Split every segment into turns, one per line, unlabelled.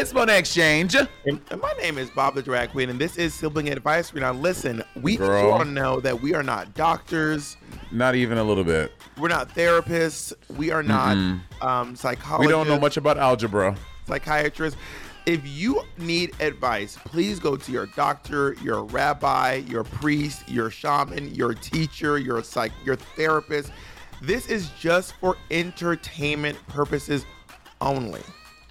It's Monét X
Change. And, my name is Bob the Drag Queen, and this is Sibling Advisory. Now, listen, we
Girl.
to know that we are not doctors,
Not even a little bit.
we're not therapists, we are not um,
We don't know much about algebra.
psychiatrists. If you need advice, please go to your doctor, your rabbi, your priest, your shaman, your teacher, your psych, your therapist. This is just for entertainment purposes only.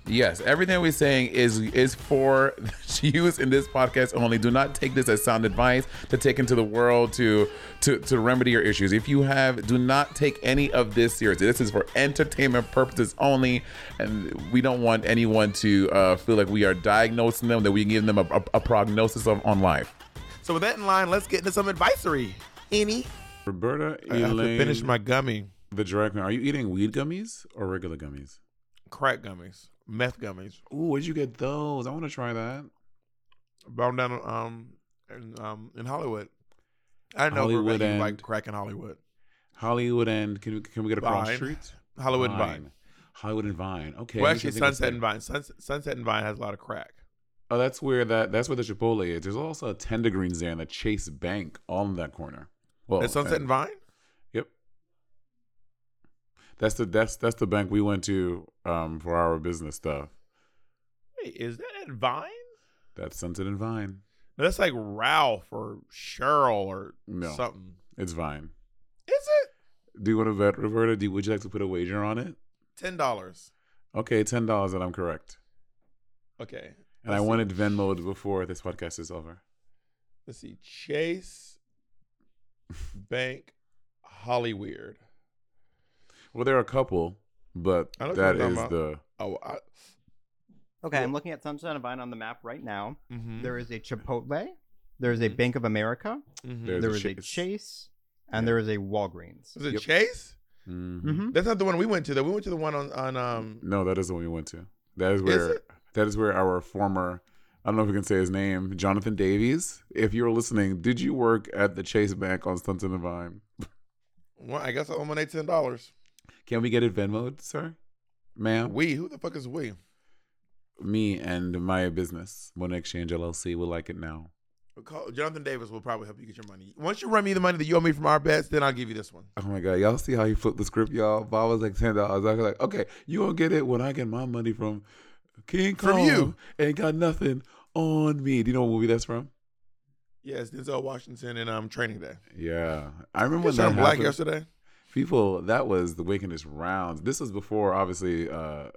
Yes, everything we're saying is is for use in this podcast only. Do not take this as sound advice to take into the world to to to remedy your issues. If you have, do not take any of this seriously. This is for entertainment purposes only, and we don't want anyone to uh, feel like we are diagnosing them, that we give them a, a, a prognosis of on life.
So with that in line, let's get into some advisory. Any?
Roberta
I have to finish my gummy.
the drag queen. Are you eating weed gummies or regular gummies?
crack gummies, meth gummies.
Ooh, where'd you get those? I want to try that.
Bound down um in um in Hollywood. I know
Hollywood and-
like crack in Hollywood.
Hollywood and can we can we get across
Vine.
streets?
Hollywood and Vine.
Hollywood and Vine. Okay.
well, actually, Sunset and Vine. Sunset, Sunset and Vine has a lot of crack.
Oh, that's where that that's where the Chipotle is. There's also a Tender Greens there and the Chase Bank on that corner. Well,
At Sunset and Vine.
That's the that's that's the bank we went to um for our business stuff.
Wait, is that at Vine?
That's Sunset and Vine.
No, that's like Ralph or Cheryl or
No.
something.
It's Vine.
Is it
Do you want to bet, Roberta? Do you, would you like to put a wager on it?
ten dollars?
Okay, ten dollars, and I'm correct.
Okay.
And I
see.
wanted Venmo before this podcast is over.
Let's see. Chase Bank Hollyweird.
Well, there are a couple, but
I know what
that
you're
is
talking
the
Oh, I,
Okay, I'm looking at Sunshine and Vine on the map right now.
mhm,
There is a Chipotle, there is a
Mhm.
Bank of America,
mhm.
There's a
is a
Chase.
Chase, and
Yeah.
there is a Walgreens.
Is it
Yep.
Chase?
Mhm.
Mm-hmm.
That's not the one we went to. Though we went to the one on on um.
no, that is the one we went to. That is where
it?
that is where our former. I don't know if we can say his name, Jonathan Davies. If you're listening, did you work at the Chase Bank on Sunset and Vine?
Well, I guess I owe my ten dollars.
Can we get it Venmoed, sir, ma'am?
We? Who the fuck is we?
Me and my business, Monét X Change LLC, will like it now.
Call, Jonathan Davis will probably help you get your money. Once you run me the money that you owe me from our bets, then I'll give you this one.
Oh my god, y'all see how he flipped the script, y'all? Bob was like ten dollars. I was like, okay, you gonna get it when I get my money from King Kong From
you.
Ain't got nothing on me. Do you know what movie that's from?
Yes, Denzel Washington in um Training Day.
Yeah, I remember when that
black yesterday.
People, that was the wickedest rounds. This was before, obviously, uh,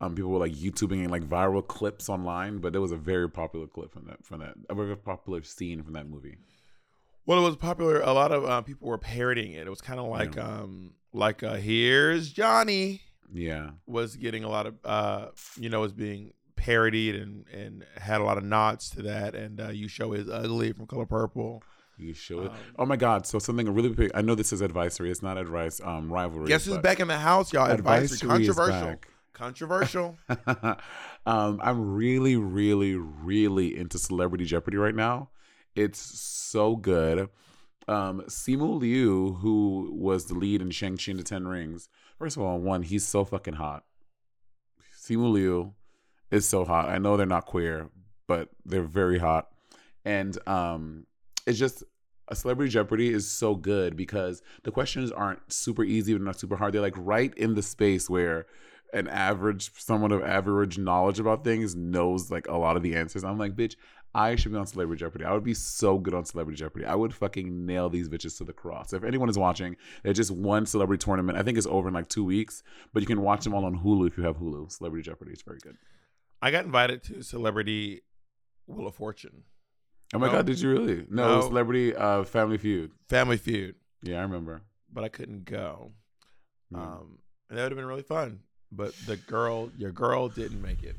um, people were like YouTubing and like viral clips online, but there was a very popular clip from that, from that, a very popular scene from that movie.
Well, it was popular. A lot of uh, people were parodying it. It was kind of like
Yeah.
um like uh, here's Johnny
Yeah,
was getting a lot of uh you know was being parodied and and had a lot of nods to that. And uh, you show is ugly from Color Purple.
You show it.
Um,
oh my God! So something really big. I know this is advisory. It's not advice. Um, rivalry.
Guess who's back in the house, y'all? Advisory,
Advisory is
controversial,
back.
controversial.
um, I'm really, really, really into Celebrity Jeopardy right now. It's so good. Um, Simu Liu, who was the lead in Shang-Chi and the Ten Rings, first of all, one, he's so fucking hot. Simu Liu is so hot. I know they're not queer, but they're very hot. And um, it's just a Celebrity Jeopardy is so good because the questions aren't super easy but not super hard. They're like right in the space where an average, someone of average knowledge about things knows like a lot of the answers. I'm like, bitch, I should be on Celebrity Jeopardy. I would be so good on Celebrity Jeopardy. I would fucking nail these bitches to the cross. If anyone is watching, there's just one celebrity tournament. I think it's over in like two weeks, but you can watch them all on Hulu if you have Hulu. Celebrity Jeopardy is very good.
I got invited to Celebrity Wheel of Fortune,
Oh my
No.
god, did you really? No,
No.
Celebrity uh, Family Feud.
Family Feud,
Yeah, I remember.
but I couldn't go.
Yeah.
Um, and that would have been really fun. But the girl, your girl, didn't make it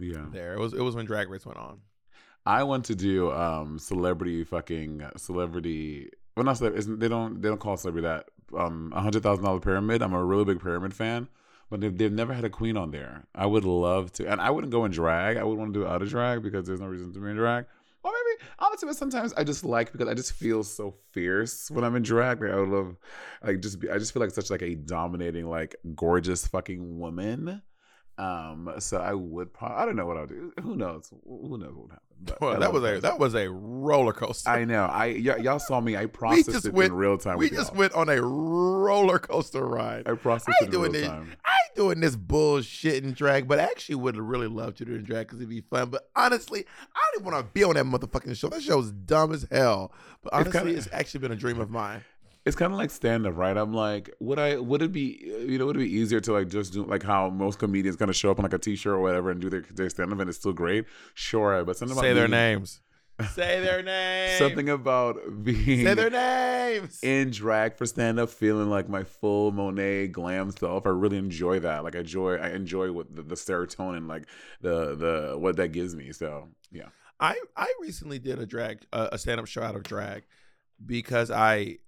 yeah.
there. It was it was when Drag Race went on.
I want to do um celebrity fucking celebrity. Well, not celebrity. They don't they don't call celebrity that. Um, a hundred thousand dollar pyramid. I'm a really big pyramid fan, but they've, they've never had a queen on there. I would love to, and I wouldn't go in drag. I would want to do out of drag because there's no reason to be in drag. Honestly, but sometimes I just like because I just feel so fierce when I'm in drag. Like I would love, like just be. I just feel like such like a dominating, like gorgeous fucking woman. Um, so I would. probably, I don't know what I'll do. Who knows? Who knows what would happen? But
Well, that was a that was a roller coaster.
I know. I y- y'all saw me. I processed it
went
in real time.
We just
y'all.
went on a roller coaster ride.
I processed
I
it in real
this.
time.
I ain't doing this bullshit in drag, but I actually would really love to do it in drag because it'd be fun. But honestly, I don't even want to be on that motherfucking show. That show's dumb as hell. But
It's
honestly,
kinda-
it's actually been a dream of mine.
It's kind of like stand up, right? I'm like, would I? Would it be? You know, would it be easier to like just do like how most comedians kind of show up on like a t-shirt or whatever and do their their stand up and it's still great? Sure, but something about
Say their
being-
names. Say their names.
Something about being
Say their names.
in drag for stand up, feeling like my full Monet glam self. I really enjoy that. Like I enjoy, I enjoy what the, the serotonin, like the the what that gives me. So yeah.
I I recently did a drag uh, a stand up show out of drag because I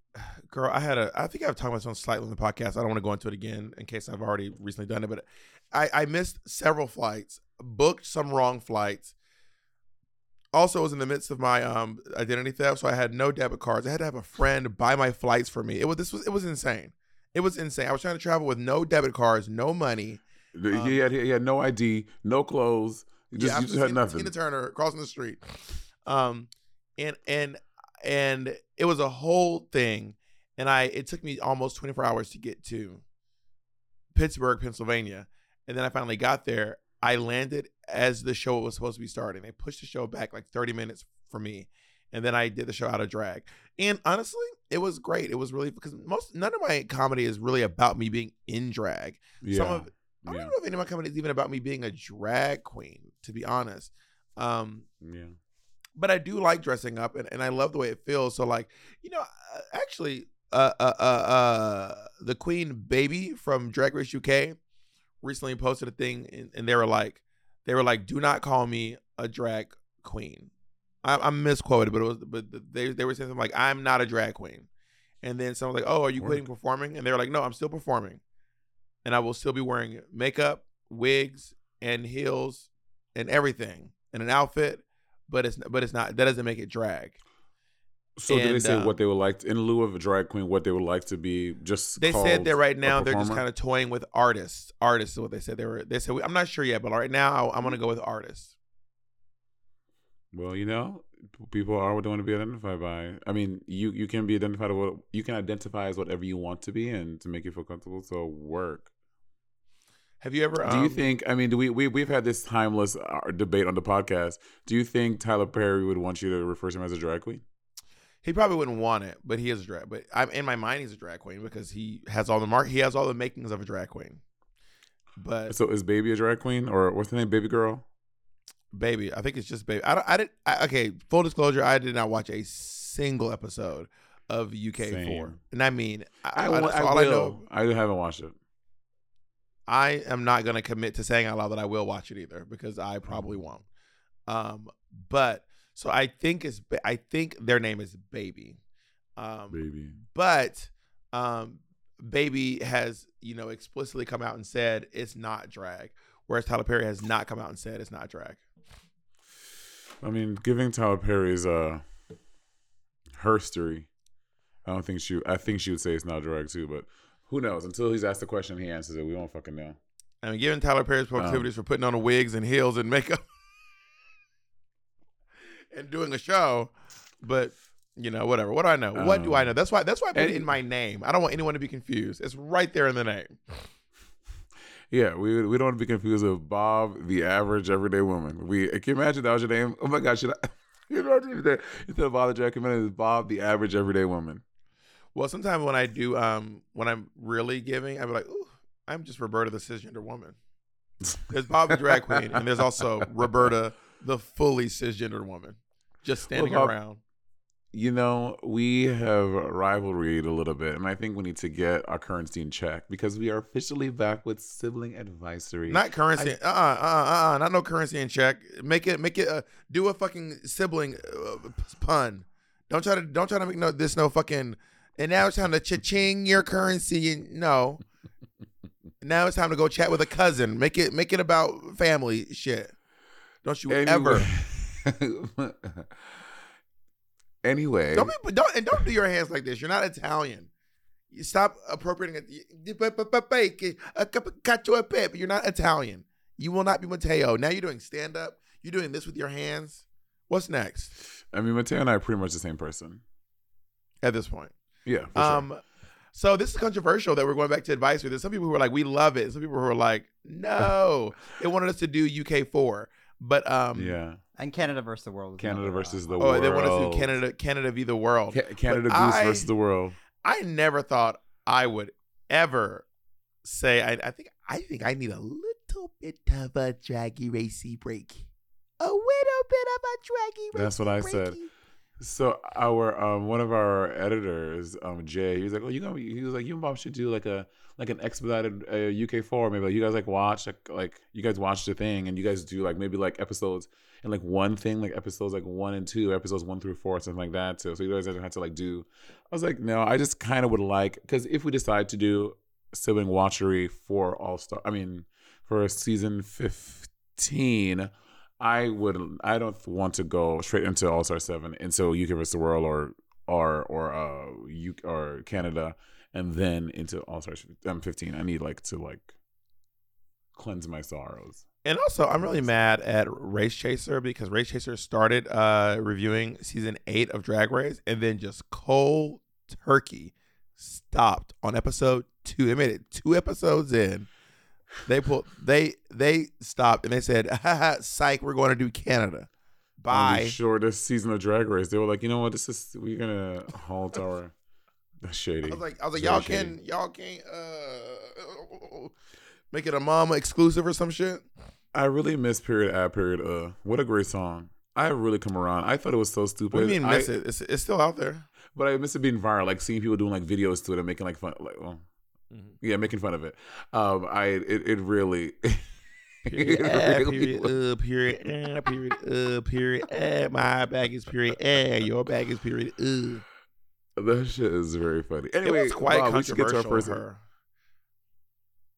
girl I had a I think I've talked about this on slightly on the podcast. I don't want to go into it again in case I've already recently done it, but I I missed several flights, booked some wrong flights. Also was in the midst of my um identity theft, so I had no debit cards. I had to have a friend buy my flights for me. It was this was it was insane. It was insane. I was trying to travel with no debit cards, no money. Um,
he, had, he had no ID, no clothes. Just,
yeah,
you just had nothing.
Tina Turner crossing the street. Um, and and and it was a whole thing, and I it took me almost 24 hours to get to Pittsburgh, Pennsylvania, and then I finally got there. I landed as the show was supposed to be starting. They pushed the show back like 30 minutes for me, and then I did the show out of drag. And honestly, it was great. It was really because most none of my comedy is really about me being in drag.
yeah.
Some of I don't know if any of my comedy is even about me being a drag queen, to be honest. Um,
yeah.
But I do like dressing up, and, and I love the way it feels. So, like, you know, uh, actually, uh, uh, uh, uh, the Queen Baby from Drag Race UK recently posted a thing, and, and they were like, they were like, "Do not call me a drag queen." I, I'm misquoted, but it was, but they they were saying something like, "I'm not a drag queen," and then someone was like, "Oh, are you quitting performing?" And they were like, "No, I'm still performing, and I will still be wearing makeup, wigs, and heels, and everything, and an outfit." But it's but it's not that doesn't make it drag.
So did they
And,
say
uh,
what they would like to, in lieu of a drag queen? What they would like to be? Just
They said that right now they're just kind of toying with artists. Artists is what they said. They were. They said I'm not sure yet, but right now I'm gonna go with artists.
Well, you know, people are what they want to be identified by. I mean, you you can be identified what you can identify as whatever you want to be, and to make you feel comfortable. So work.
Have you ever?
Do you
um,
think? I mean, do we we we've had this timeless uh, debate on the podcast. Do you think Tyler Perry would want you to refer to him as a drag queen?
He probably wouldn't want it, but he is a drag. But I'm in my mind, he's a drag queen because he has all the mark. He has all the makings of a drag queen. But
So is Baby a drag queen or what's the name? Baby girl.
baby, I think it's just baby. I don't. I did. I, okay, full disclosure, I did not watch a single episode of UK four, and I mean, I,
I,
I, that's
I
all
will.
I know.
I haven't watched it.
I am not going to commit to saying out loud that I will watch it either because I probably won't. Um, but so I think it's I think their name is Baby. Um,
Baby.
but um, Baby has you know explicitly come out and said it's not drag, whereas Tyler Perry has not come out and said it's not drag.
I mean, giving Tyler Perry's uh her story, I don't think she. I think she would say it's not drag too, but who knows? Until he's asked the question, he answers it. We won't fucking know.
I mean, given Tyler Perry's proclivities for putting on the wigs and heels and makeup and doing a show, but you know, whatever. What do I know? what do I
Um,
know? That's why. That's why I put it in my name. I don't want anyone to be confused. It's right there in the name.
Yeah, we we don't want to be confused with Bob, the average everyday woman. We can you imagine that was your name? Oh my gosh, should I? You know, instead of Bob the drag it's Bob, the average everyday woman.
Well, sometimes when I do, um, when I'm really giving, I'm like, ooh, I'm just Roberta, the cisgender woman. There's Bob the drag queen, and there's also Roberta, the fully cisgender woman, just standing
Well, Bob-
around.
You know, we have rivalried a little bit, and I think we need to get our currency in check because we are officially back with sibling advisory.
Not currency. Uh uh uh uh. Not no currency in check. Make it make it. Uh, do a fucking sibling uh, pun. Don't try to don't try to make no this no fucking. And now it's time to cha-ching your currency. No. now it's time to go chat with a cousin. Make it make it about family shit. Don't you ever.
Anyway- anyway,
Don't be, don't and don't do your hands like this. You're not Italian. You stop appropriating it. You're not Italian. You will not be Mateo. Now you're doing stand up. You're doing this with your hands. What's next
I mean, Mateo and I are pretty much the same person.
at this point?
Yeah. For
Um, so this is controversial that we're going back to advice with. There's some people who are like, we love it. Some people who are like, no. they wanted us to do UK four, but um.
Yeah.
And Canada versus the world.
Canada
another, uh,
versus the
Oh,
world.
they want us to do Canada, Canada v the world.
Ca- Canada
But
Goose
I-
versus the world.
I never thought I would ever say. I, I think I think I need a little bit of a draggy racy break. A little bit of a draggy.
That's what I
racy
said. So our um one of our editors, um Jay, he was like, "Oh, you gonna?" He was like, "You and Bob should do like a like an expedited uh, UK four. Maybe like you guys like watch like like you guys watch the thing and you guys do like maybe like episodes and like one thing like episodes like one and two, episodes one through four, something like that too. So you guys don't have to like do." I was like, "No, I just kind of would like because if we decide to do sibling watchery for All Star, I mean for season fifteen." I would. I don't want to go straight into All Star Seven into UK vs the World or or or uh U or Canada and then into All Star um, Fifteen. I need like to like cleanse my sorrows.
And also, I'm really mad at Race Chaser because Race Chaser started uh, reviewing season eight of Drag Race and then just cold turkey stopped on episode two. They made it two episodes in. They pulled. They they stopped and they said, Haha, "Psych, we're going to do Canada." Bye.
the shortest season of Drag Race, they were like, you know what? This is we're gonna halt our. That's shady.
I was like, I was like, y'all
shady.
can y'all can't uh, make it a mama exclusive or some shit.
I really miss period ad period. Uh, what a great song. I really come around. I thought it was so stupid.
What do you mean
I-
miss it? It's, it's still out there.
But I miss it being viral, like seeing people doing like videos to it and making like fun, like well,
Mm-hmm.
yeah, making fun of it. Um, I it, it really,
Period,
it
uh,
really
period,
was-
uh, period, uh, period, uh, period, uh, my bag is period, uh, your bag is period, uh.
that shit is very funny. Anyway,
it was quite
Bob, we should get to
controversial.
our first.
her.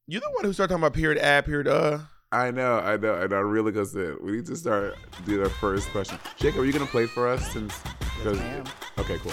You the one who started talking about period, ad, period, uh.
I know, I know, and I really goes in. We need to start doing our first question. Jacob, are you gonna play for us since? because-
I am.
Okay, cool.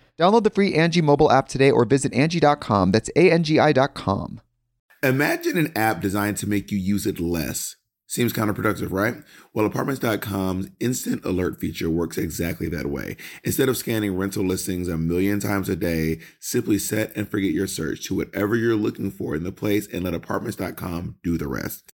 Download the free Angi mobile app today or visit Angi.com. That's A-N-G-I dot com.
Imagine an app designed to make you use it less. Seems counterproductive, right? Well, apartments.com's instant alert feature works exactly that way. Instead of scanning rental listings a million times a day, simply set and forget your search to whatever you're looking for in the place and let apartments.com do the rest.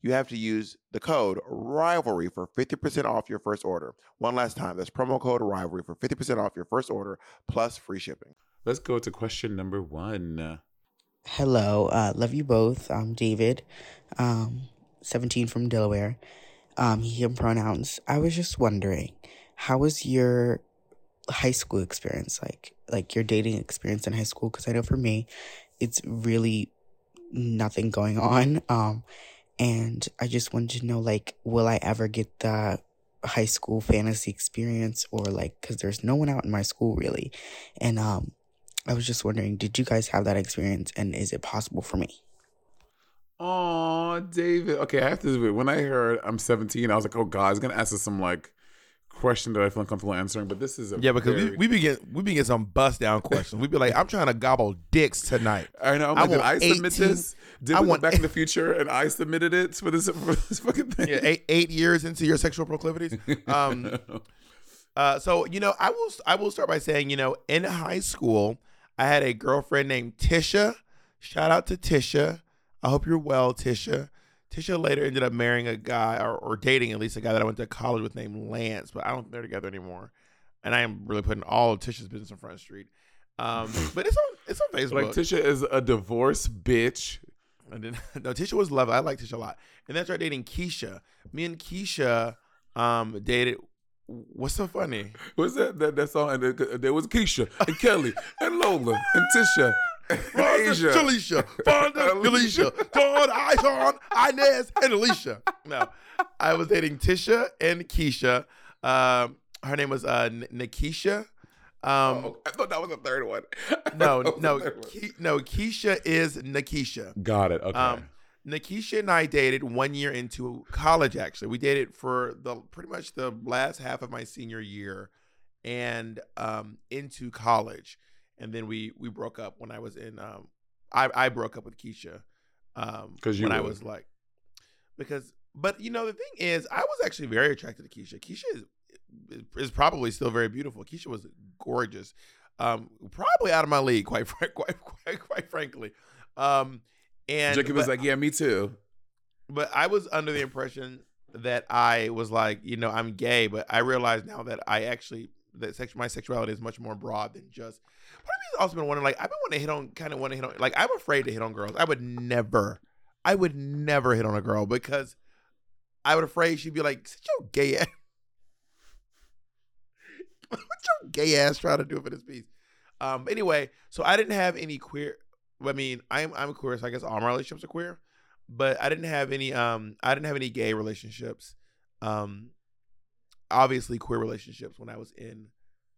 you have to use the code rivalry for 50% off your first order. One last time, that's promo code rivalry for 50% off your first order plus free shipping.
Let's go to question number one.
Hello, uh, love you both. I'm David, um, 17 from Delaware. Um, he, him pronouns. I was just wondering, how was your high school experience like? Like your dating experience in high school? Because I know for me, it's really nothing going on. Um, and I just wanted to know, like, will I ever get the high school fantasy experience or like, cause there's no one out in my school really. And, um, I was just wondering, did you guys have that experience and is it possible for me?
Oh, David. Okay, I have to when I heard I'm 17, I was like, oh God, he's gonna ask us some like question that I feel uncomfortable answering. But this is a
Yeah, because we,
very-
we be get we be getting some bust down questions. We'd be like, I'm trying to gobble dicks tonight.
I know. I'm
I
like,
want
I submit
18
this? Did
I
we
want
Back in the Future and I submitted it for this for this fucking thing?
Yeah, eight eight years into your sexual proclivities. Um, uh, so you know, I will I will start by saying, you know, in high school, I had a girlfriend named Tisha. Shout out to Tisha. I hope you're well, Tisha. Tisha later ended up marrying a guy or, or dating at least a guy that I went to college with named Lance, but I don't think they're together anymore. And I am really putting all of Tisha's business on Front Street. Um, but it's on
It's on Facebook.
Like Tisha is a divorce bitch.
And then no, Tisha was lovely. I like Tisha a lot. And then I started dating Keisha. Me and Keisha um dated. What's so funny?
What's that that, that song? And there- there was Keisha and Kelly and Lola and Tisha. And Asia.
Jalisha, Fonda, Alicia, Dawn, Ishon, Inez, and Alicia. No, I was dating Tisha and Keisha. Um, her name was uh, N- Nikisha. Um,
Oh, I thought that was the third one.
No,
thought that was
no,
the one.
Ke- no. Keisha is Nikisha.
Got it. Okay.
Um, Nikisha and I dated one year into college. Actually, we dated for the pretty much the last half of my senior year, and um, into college, and then we we broke up when I was in. Um, I I broke up with Keisha, um,
'Cause you
when I was like, because but you know the thing is, I was actually very attracted to Keisha. Keisha is is probably still very beautiful. Keisha was gorgeous, um, probably out of my league, quite quite quite, quite frankly. Um, and
Jacob was like, "Yeah, me too."
but I was under the impression that I was like, you know, I'm gay, but I realize now that I actually that sex, my sexuality is much more broad than just. Part of me has also been wondering, like, I've been wanting to hit on, kind of want to hit on, like, I'm afraid to hit on girls. I would never, I would never hit on a girl because I would afraid she'd be like, "Sit your gay ass." what your gay ass trying to do for this piece? Um. Anyway, so I didn't have any queer. I mean, I'm I'm queer, so I guess all my relationships are queer but I didn't have any um I didn't have any gay relationships. Um obviously queer relationships when I was in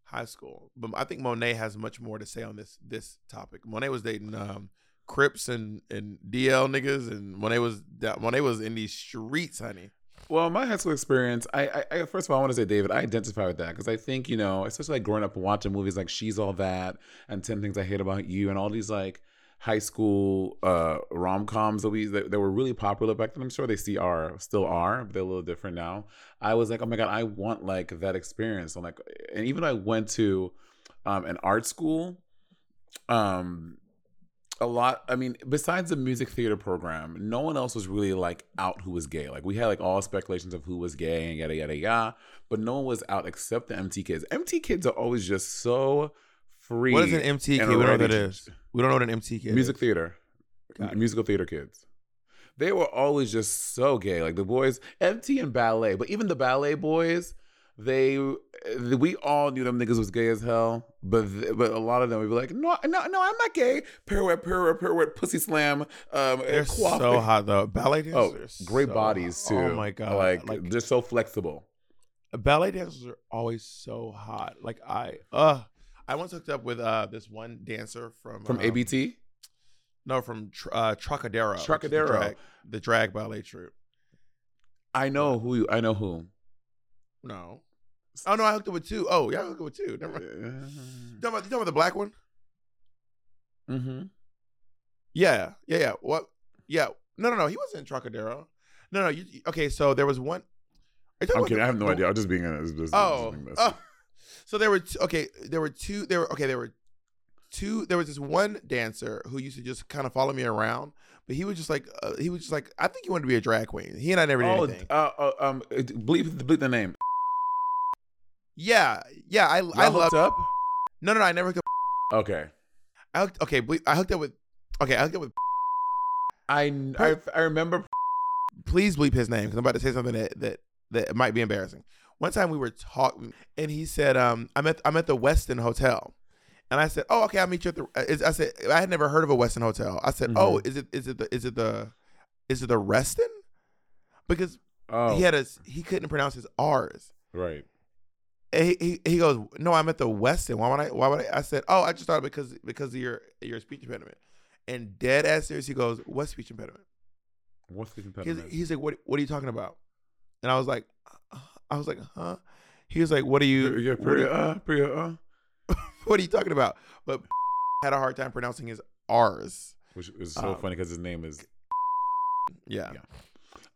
high school. But I think Monet has much more to say on this this topic. Monet was dating um Crips and and DL niggas and Monet was Monet was in these streets, honey.
Well, my high school experience, I, I, I first of all, I want to say, David, I identify with that because I think, you know, especially like growing up watching movies like She's All That and 10 Things I Hate About You and all these like high school uh, rom coms that we that, that were really popular back then. I'm sure they see are still are, but they're a little different now. I was like, oh my god, I want like that experience. I'm like, and even I went to um, an art school, um, a lot i mean besides the music theater program no one else was really like out who was gay like we had like all speculations of who was gay and yada yada yada but no one was out except the mt kids mt kids are always just so free
What is an
MTK?
We don't know what that is. We don't know what an MTK.
music
is.
theater
Got it.
musical theater kids they were always just so gay like the boys mt and ballet but even the ballet boys they we all knew them niggas was gay as hell but th- but a lot of them would be like no no no i'm not gay pirouette pirouette pirouette pussy slam um
They're so hot though. Ballet
Oh,
dancers. are
great
so
bodies
hot.
too.
Oh my god!
Like,
like
just so flexible.
ballet dancers are always so hot. Like I, uh, I once hooked up with uh this one dancer from
From
um,
ABT,
No, from Tr- uh, Trockadero. is the drag, the drag ballet troupe.
I know who you, I know who.
No. Oh no, I hooked up with two. Oh yeah, I hooked up with two. Never mind. You talking about, you talking about the black one?
Mm-hmm.
Yeah, yeah, yeah. What? Yeah. No, no, no. He wasn't in Trockadero. No, no. You, okay, so there was one. Are you talking
I'm kidding.
the-
I have no
the-
idea. I'm just being a. Just, just
Oh,
being
oh. So there were two, okay. There were two. There were okay. There were two. There was this one dancer who used to just kind of follow me around, but he was just like uh, he was just like I think he wanted to be a drag queen. He and I never did
Oh,
anything.
uh, uh, um, bleep, bleep the name.
Yeah, yeah. I I
Y'all
love.
hooked up.
No, no, no. I never hooked up.
Okay.
I hooked, okay, I hooked up with. Okay, I hooked up with.
I, I I remember.
Please bleep his name because I'm about to say something that that that might be embarrassing. One time we were talking, and he said, um, "I'm at I'm at the Westin Hotel," and I said, "Oh, okay, I'll meet you at the." uh, Is, I said I had never heard of a Westin Hotel. I said, "Oh,
Mhm.
is it is it the is it the is it the Reston?" Because
Oh,
he had a he couldn't pronounce his R's.
right.
And he, he he goes, "No, I'm at the Westin. Why would I? Why would I?" I said, "Oh, I just thought because because of your your speech impediment." And dead ass serious, he goes, "What speech impediment?"
What's the impediment?
he's like, "What what are you talking about?" And I was like, "I was like, huh?" He was like, "What are you?
yeah,
what,
pretty,
are,
uh, pretty, uh,
what are you talking about?" But had a hard time pronouncing his R's.
which is so
Um,
funny because his name is.
Yeah.
Yeah.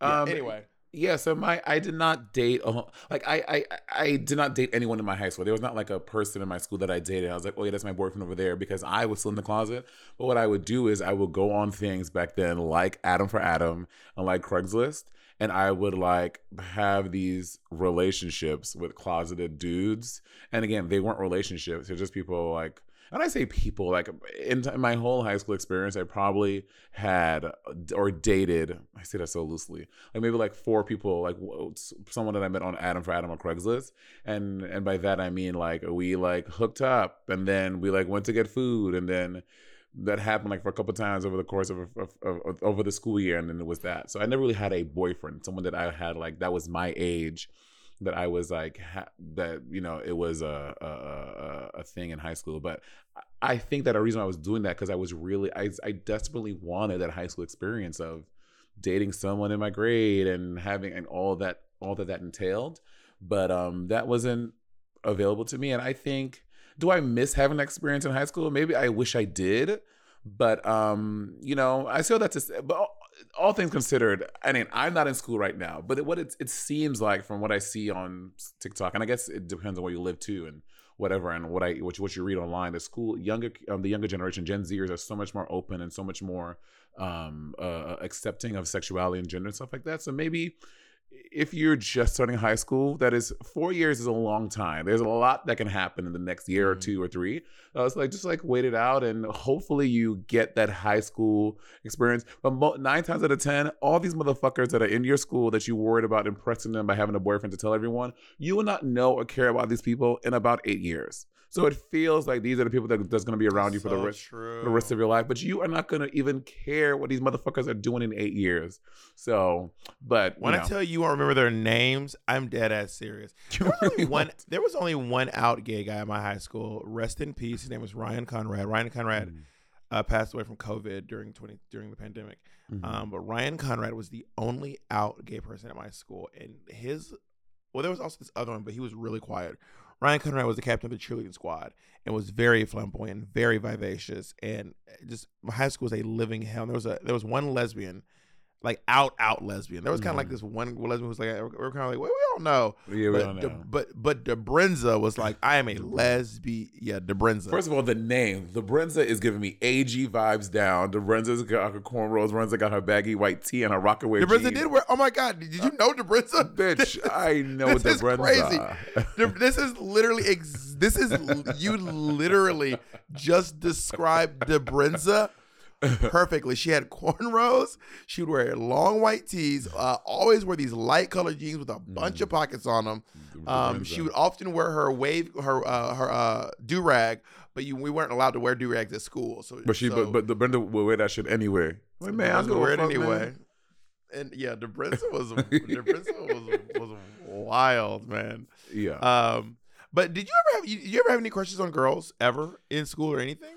Yeah,
Um,
anyway,
Yeah, so my I did not date like I, I I did not date anyone in my high school. There was not like a person in my school that I dated. I was like, oh yeah, that's my boyfriend over there because I was still in the closet. But what I would do is I would go on things back then like Adam for Adam and like Craigslist, and I would like have these relationships with closeted dudes. And again, they weren't relationships; they're just people like and I say people like in my whole high school experience, I probably had uh, or dated. I say that so loosely, like maybe like four people, like someone that I met on Adam for Adam or Craigslist, and and by that I mean like we like hooked up, and then we like went to get food, and then that happened like for a couple times over the course of, of, of, of over the school year, and then it was that. So I never really had a boyfriend, someone that I had like that was my age that I was like ha- that you know it was a, a a thing in high school. But I think that a reason I was doing that because I was really I I desperately wanted that high school experience of dating someone in my grade and having and all that all that that entailed. But um that wasn't available to me, and I think do I miss having that experience in high school? Maybe I wish I did. But um, you know, I feel that's just, but all, things considered, I mean, I'm not in school right now, but what it, it seems like from what I see on TikTok, and I guess it depends on where you live too, and whatever, and what I what you, what you read online. The school younger um, the younger generation, Gen Zers, are so much more open and so much more um, uh, accepting of sexuality and gender and stuff like that. So maybe if you're just starting high school, that is four years is a long time. There's a lot that can happen in the next year or two or three. Uh, it's like just like wait it out, and hopefully you get that high school experience. But mo- nine times out of ten, all these motherfuckers that are in your school that you worried about impressing them by having a boyfriend to tell everyone, you will not know or care about these people in about eight years. So it feels like these are the people that that's going to be around you for the
So
rest
true.
for the rest of your life. But you are not going to even care what these motherfuckers are doing in eight years. So, but
When
you
I tell you you won't remember their names, I'm dead ass serious. There was, only one, there was only one out gay guy in my high school. Rest in peace. His name was Ryan Conrad. Ryan Conrad
Mm.
uh, passed away from COVID during twenty during the pandemic.
Mhm.
Um, but Ryan Conrad was the only out gay person at my school, and his well, there was also this other one, but he was really quiet. Ryan Conrad was the captain of the cheerleading squad and was very flamboyant, very vivacious, and eh, just my high school was a living hell. There was a there was one lesbian, like out out lesbian. There was kind of like
Mhm.
this one lesbian who was like we're kind of like well, we don't know,
yeah, we
but
don't
De- but but Debrenza was like I am a lesbian. Yeah, Debrenza.
First of all, the name, the Brenza is giving me AG vibes down. The Brenza's got her cornrows. Brenza got her baggy white tee and her rockaway
Debrenza
jeans.
did wear. Oh my god, did you know Debrenza?
Bitch, I know
this
the
is crazy. This is literally ex- this is you literally just described Debrenza perfectly. She had cornrows. She would wear long white tees. Uh, always wear these light colored jeans with a bunch of pockets on them. Um, she would often wear her wave her uh, her uh, do rag, but you we weren't allowed to wear do rags at school. So
But she,
so
but, but the Brenda would wear that shit anyway. Like, man, I'm gonna
wear it
fuck, man.
anyway. And yeah, Debrenza was Debrenza was was wild, man.
Yeah.
Um, but did you ever have you, you ever have any crushes on girls ever in school or anything?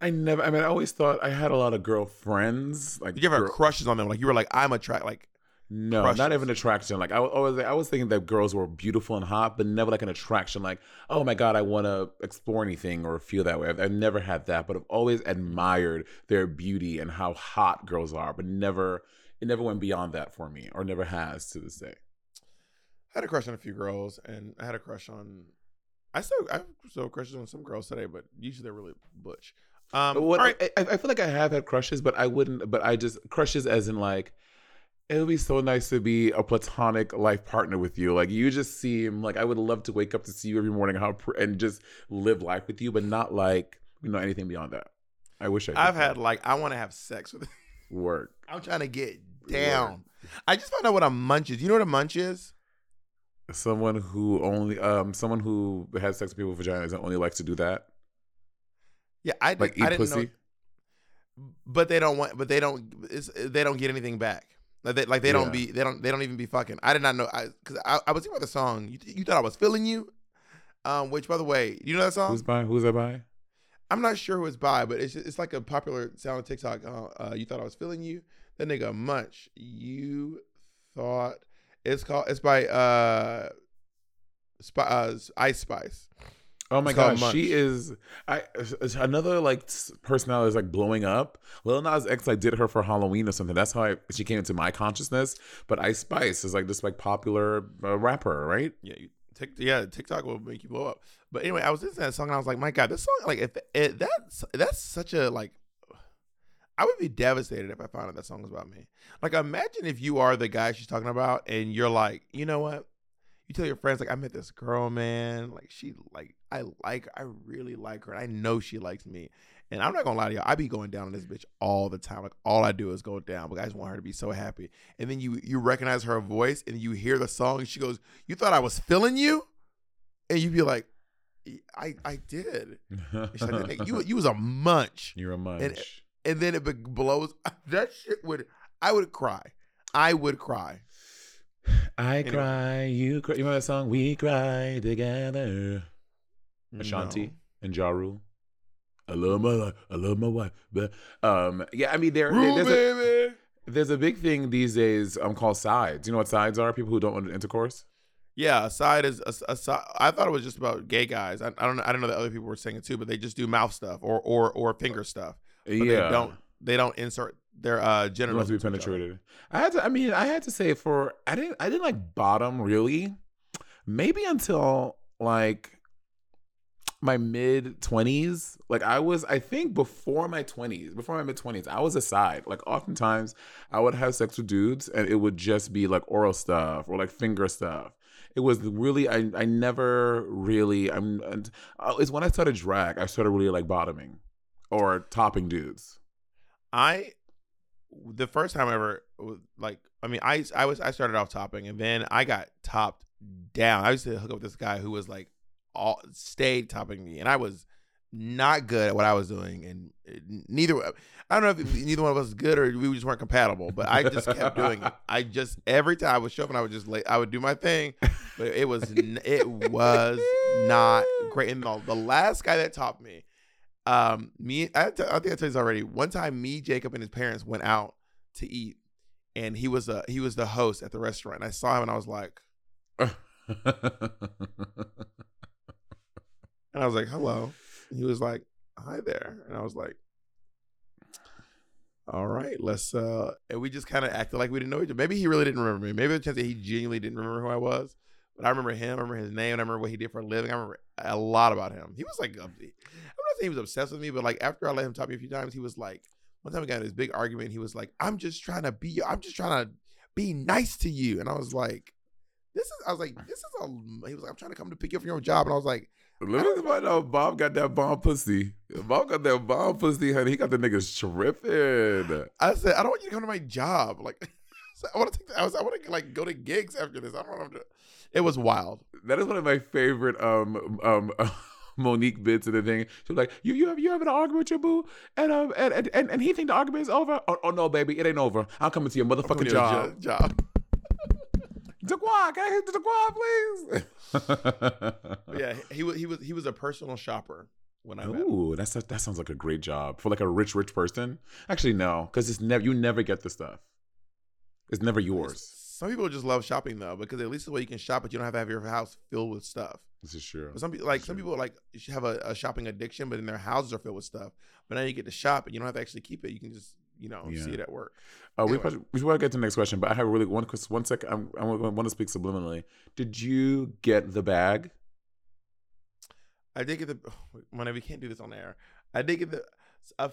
I never. I mean, I always thought I had a lot of girlfriends. Like,
Did you ever have
girl-
crushes on them? Like you were like, I'm attract like
No,
crushes?
not even attraction. Like I was always, I was thinking that girls were beautiful and hot, but never like an attraction. Like, oh my god, I want to explore anything or feel that way. I've, I've never had that, but I've always admired their beauty and how hot girls are, but never, it never went beyond that for me, or never has to this day.
I had a crush on a few girls, and I had a crush on. I still I still have crushes on some girls today, but usually they're really butch. Um,
what,
right.
I, I feel like I have had crushes, but I wouldn't. But I just crushes as in like. It would be so nice to be a platonic life partner with you. Like you just seem like I would love to wake up to see you every morning, how and just live life with you, but not like you know anything beyond that. I wish I.
I've
that.
had like I want to have sex with.
work.
I'm trying to get down. I just found out what a munch is. You know what a munch is?
Someone who only um someone who has sex with people with vaginas and only likes to do that,
Yeah, I did,
like eat
I didn't
pussy.
know. But they don't want. But they don't. It's, they don't get anything back. Like they, like they don't be. They don't. They don't even be fucking. I did not know. I because I, I was thinking about the song. You, you thought I was feeling you. Um, which by the way, you know that song?
Who's by? Who's that by?
I'm not sure who it's by, but it's it's like a popular sound on TikTok. Uh, uh, you thought I was feeling you. That nigga Munch. You thought it's called. It's by uh, Sp- uh Ice Spice.
Oh my gosh, she is. I another like personality is like blowing up. Lil Nas X like did her for Halloween or something. That's how I, she came into my consciousness. But Ice Spice is like this like popular uh, rapper, right?
Yeah, you, tic, yeah, TikTok will make you blow up. But anyway, I was listening to that song and I was like, my God, this song, like, if it, that's that's such a like, I would be devastated if I found out that song was about me. Like, imagine if you are the guy she's talking about and you're like, you know what? You tell your friends like, I met this girl, man. Like, she like, I like I really like her. I know she likes me. And I'm not gonna lie to y'all, I be going down on this bitch all the time. Like all I do is go down, but I just want her to be so happy. And then you you recognize her voice and you hear the song and she goes, You thought I was feeling you? And you be like, I I did. And she's like, you you was a munch.
You're a munch.
And, and then it blows that shit would I would cry. I would cry.
I
Anyway.
cry, you cry. You remember that song? We cry together. Ashanti
No.
and Ja Rule. I love my life. I love my wife. But um, yeah, I mean, there,
Rule,
there's a there's a big thing these days um called sides. You know what sides are? People who don't want to intercourse.
Yeah, a side is a, a side. I thought it was just about gay guys. I, I don't know. I don't know that other people were saying it too, but they just do mouth stuff or or or finger stuff. But
yeah,
they don't they don't insert their uh
It
genitals
to be
into each other.
penetrated. I had to. I mean, I had to say for I didn't. I didn't like bottom really. Maybe until like my mid twenties. Like I was. I think before my twenties, before my mid twenties, I was aside. Like oftentimes, I would have sex with dudes, and it would just be like oral stuff or like finger stuff. It was really. I. I never really. I'm. uh, It's when I started drag. I started really like bottoming or topping dudes.
I the first time ever like I mean I I was I started off topping and then I got topped down. I used to hook up with this guy who was like all stayed topping me and I was not good at what I was doing and it- neither I don't know if neither one of us was good or we just weren't compatible but I just kept doing it. I just every time I would show up and I would just lay I would do my thing but it was it was not great and the, the last guy that topped me um me I, I think I told you this already one time me Jacob and his parents went out to eat and he was a he was the host at the restaurant and I saw him and I was like and I was like hello. And he was like hi there. And I was like all right let's uh and we just kind of acted like we didn't know each other maybe he really didn't remember me. Maybe the chance that he genuinely didn't remember who I was. But I remember him I remember his name I remember what he did for a living I remember a lot about him. He was like I'm not saying he was obsessed with me, but like after I let him talk to me a few times, he was like, one time we got in this big argument. He was like, "I'm just trying to be, I'm just trying to be nice to you," and I was like, "This is," I was like, "This is a." He was like, "I'm trying to come to pick you up from your job," and I was like,
Let me find out. Bob got that bomb pussy. Bob got that bomb pussy, honey. He got the niggas tripping.
"I said I don't want you to come to my job. Like, I want to take. The, I was. I want to like go to gigs after this. I don't want to." It was wild.
That is one of my favorite um um. Mo'Nique bits of the thing. She was like, "You you have you having an argument with your boo, and um and and, and, and he think the argument is over. Oh, oh no, baby, it ain't over. I'm coming to your motherfucking job.
jo- job.
Jaquan, can I hit the Jaquan, please?
yeah, he was. He was. He was a personal shopper when I met.
Ooh, that's a, that sounds like a great job for like a rich rich person. Actually, no, because it's never you never get the stuff. It's never yours.
Some people just love shopping though, because at least the way you can shop, but you don't have to have your house filled with stuff.
This is true.
But some people like some people like have a, a shopping addiction, but then their houses are filled with stuff. But now you get to shop and you don't have to actually keep it. You can just you know see it at work.
Uh, we
Anyway.
probably, we want to get to the next question, but I have really one ques- one second. I'm, I want to speak subliminally. Did you get the bag?
I did get the whenever we can't do this on air. I did get the. Uh,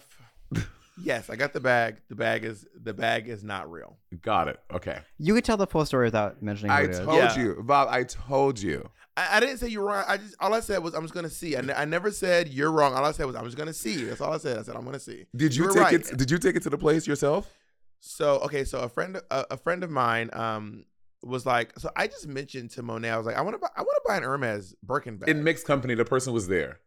yes, I got the bag. The bag is the bag is not real.
Got it. Okay.
You could tell the full story without mentioning
I told
Yeah.
you, Bob. I told you.
I, I didn't say you're wrong. I just all I said was I'm just gonna see. I, ne- I never said you're wrong. All I said was I'm just gonna see. That's all I said. I said I'm gonna see.
Did you
were
take
right.
it? Did you take it to the place yourself?
So okay, so a friend a, a friend of mine um was like, so I just mentioned to Monét, I was like, I want to buy I want to buy an Hermes Birkin bag.
In mixed company, the person was there.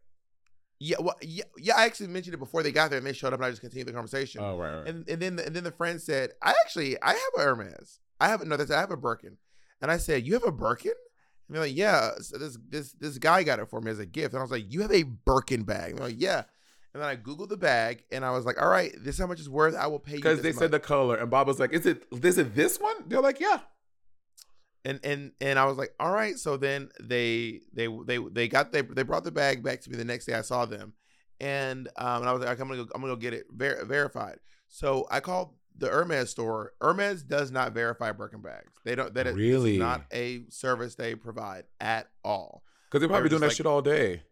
Yeah, well, yeah, yeah. I actually mentioned it before they got there, and they showed up, and I just continued the conversation.
Oh right, right.
And and then the, and then the friend said, I actually I have a Hermes. I have no, that's I have a Birkin. And I said, you have a Birkin? And they're like, yeah. So this this this guy got it for me as a gift. And I was like, you have a Birkin bag? And they're like, yeah. And then I googled the bag, and I was like, all right, this is how much it's worth. I will pay you.
Because they said the color, and Bob was like, "Is it? Is it this one?" They're like, "Yeah."
And and and I was like, all right. So then they they they they got they they brought the bag back to me the next day. I saw them, and um and I was like, I'm gonna go, I'm gonna go get it ver- verified. So I called the Hermes store. Hermes does not verify Birkin bags. They don't. That is
Really?
not a service they provide at all.
Because they're probably
They're
doing that shit all day.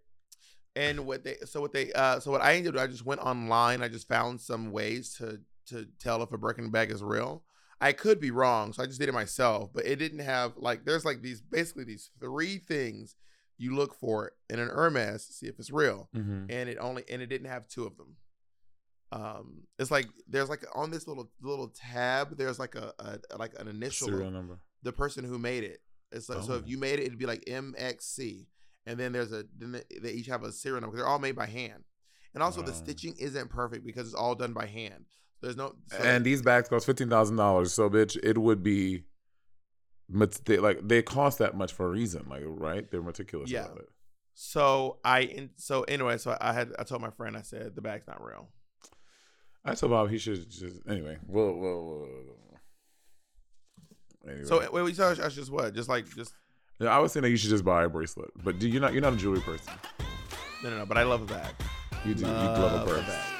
And what they so what they uh so what I ended up I just went online. I just found some ways to to tell if a Birkin bag is real. I could be wrong, so I just did it myself. But it didn't have like there's like these basically these three things you look for in an Hermes to see if it's real,
Mhm.
and it only and it didn't have two of them. Um, it's like there's like on this little little tab, there's like a, a like an initial
serial number.
the person who made it. It's like so if
Oh.
you made it, it'd be like MXC, and then there's a then they, they each have a serial number. They're all made by hand, and also the stitching isn't perfect because it's all done by hand. There's no so
and these bags cost fifteen thousand dollars. So, bitch, it would be, but they like they cost that much for a reason, like right? They're meticulous
Yeah.
about it.
So I so anyway, so I had I told my friend I said the bag's not real.
I told Bob he should just anyway. Well, well, well, anyway.
So wait, we saw us just what? Just like just
Yeah, I was saying that you should just buy a bracelet, but do you not? You're not a jewelry person.
no no no. But I love a bag.
You do. you love
Love
a
a bag.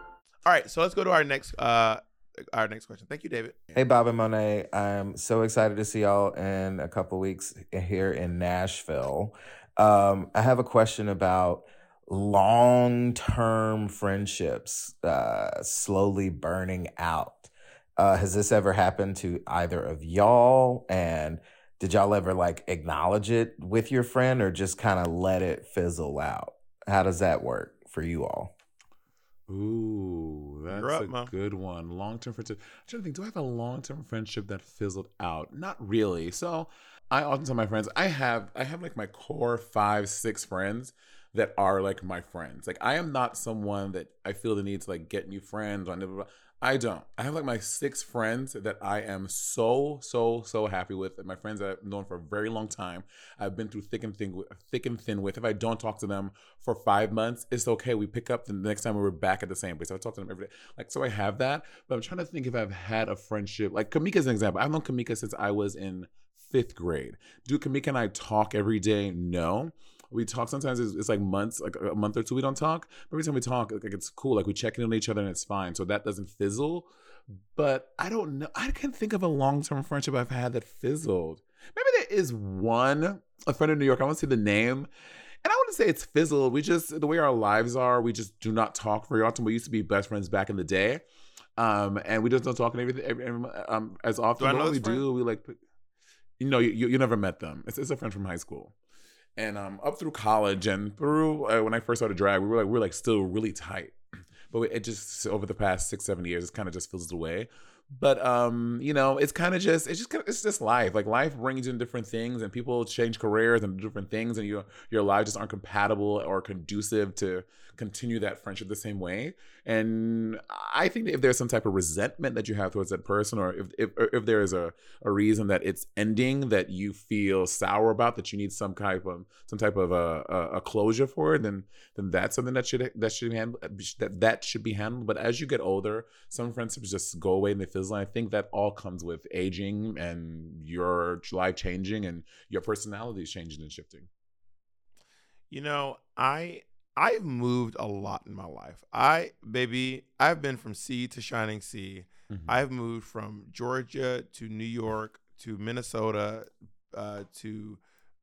All right, so let's go to our next uh our next question. Thank you, David.
Hey, Bob and Monét. I'm so excited to see y'all in a couple weeks here in Nashville. Um, I have a question about long term friendships uh, slowly burning out. Uh, has this ever happened to either of y'all? And did y'all ever like acknowledge it with your friend or just kind of let it fizzle out? How does that work for you all?
Ooh, that's
up,
a good one. Long term friendship. I'm trying to think. Do I have a long term friendship that fizzled out? Not really. So I often tell my friends I have I have like my core five six friends that are like my friends. Like I am not someone that I feel the need to like get new friends or never. I don't. I have like my six friends that I am so so so happy with. My friends that I've known for a very long time. I've been through thick and thin, with, thick and thin with. If I don't talk to them for five months, it's okay. We pick up the next time we are back at the same place. I talk to them every day. Like so, I have that. But I'm trying to think if I've had a friendship. Like Kamika's an example. I've known Kamika since I was in fifth grade. Do Kamika and I talk every day? No. We talk sometimes. It's, it's like months, like a month or two. We don't talk. But every time we talk, like it's cool. Like we check in on each other and it's fine. So that doesn't fizzle. But I don't know. I can't think of a long term friendship I've had that fizzled. Maybe there is one, a friend in New York. I won't say the name. And I wouldn't say it's fizzled. We just, the way our lives are, we just do not talk very often. We used to be best friends back in the day. Um, and we just don't talk and everything every, every, um, as often.
Do I know
what we
friend?
do, we like, you know, you, you never met them. It's, it's a friend from high school. And um, up through college and through uh, when I first started drag, we were like we were like still really tight. But it just over the past six seven years, it's kind of just fizzled away. But um, you know, it's kind of just it's just kinda, it's just life. Like life brings in different things, and people change careers and different things, and your your lives just aren't compatible or conducive to continue that friendship the same way. And I think if there's some type of resentment that you have towards that person, or if if, or if there is a, a reason that it's ending that you feel sour about, that you need some type of some type of a, a, a closure for, then then that's something that should that should handle uh, that that should be handled. But as you get older, some friendships just go away and they fizzle. And I think that all comes with aging and your life changing and your personality is changing and shifting.
You know, I I've moved a lot in my life. I baby, I've been from sea to shining sea.
Mhm.
I've moved from Georgia to New York to Minnesota uh, to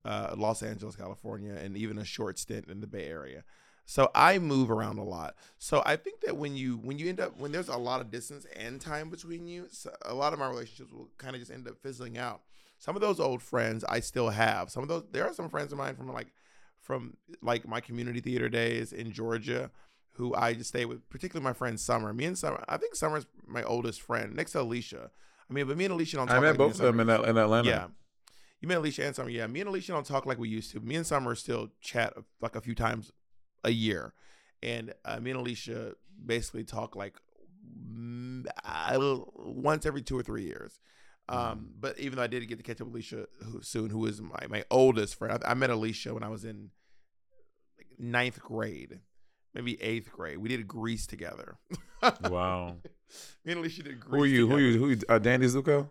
uh, Los Angeles, California, and even a short stint in the Bay Area. So I move around a lot. So I think that when you when you end up when there's a lot of distance and time between you, so a lot of my relationships will kind of just end up fizzling out. Some of those old friends I still have. Some of those there are some friends of mine from like from like my community theater days in Georgia who I just stay with, particularly my friend Summer. Me and Summer, I think Summer's my oldest friend, next to Alicia. I mean, but me and Alicia don't.
I
Talk
met
like
both of them in, in Atlanta.
Yeah, you met Alicia and Summer. Yeah, me and Alicia don't talk like we used to. Me and Summer still chat like a few times a year, and uh, me and Alicia basically talk like mm, once every two or three years. Um, but even though I did get to catch up with Alicia who, soon, who is my, my oldest friend, I, I met Alicia when I was in ninth grade, maybe eighth grade. We did Grease together.
Wow.
Me and Alicia did Grease.
Who are you? Who are you? Who? are You, uh, Danny Zuko?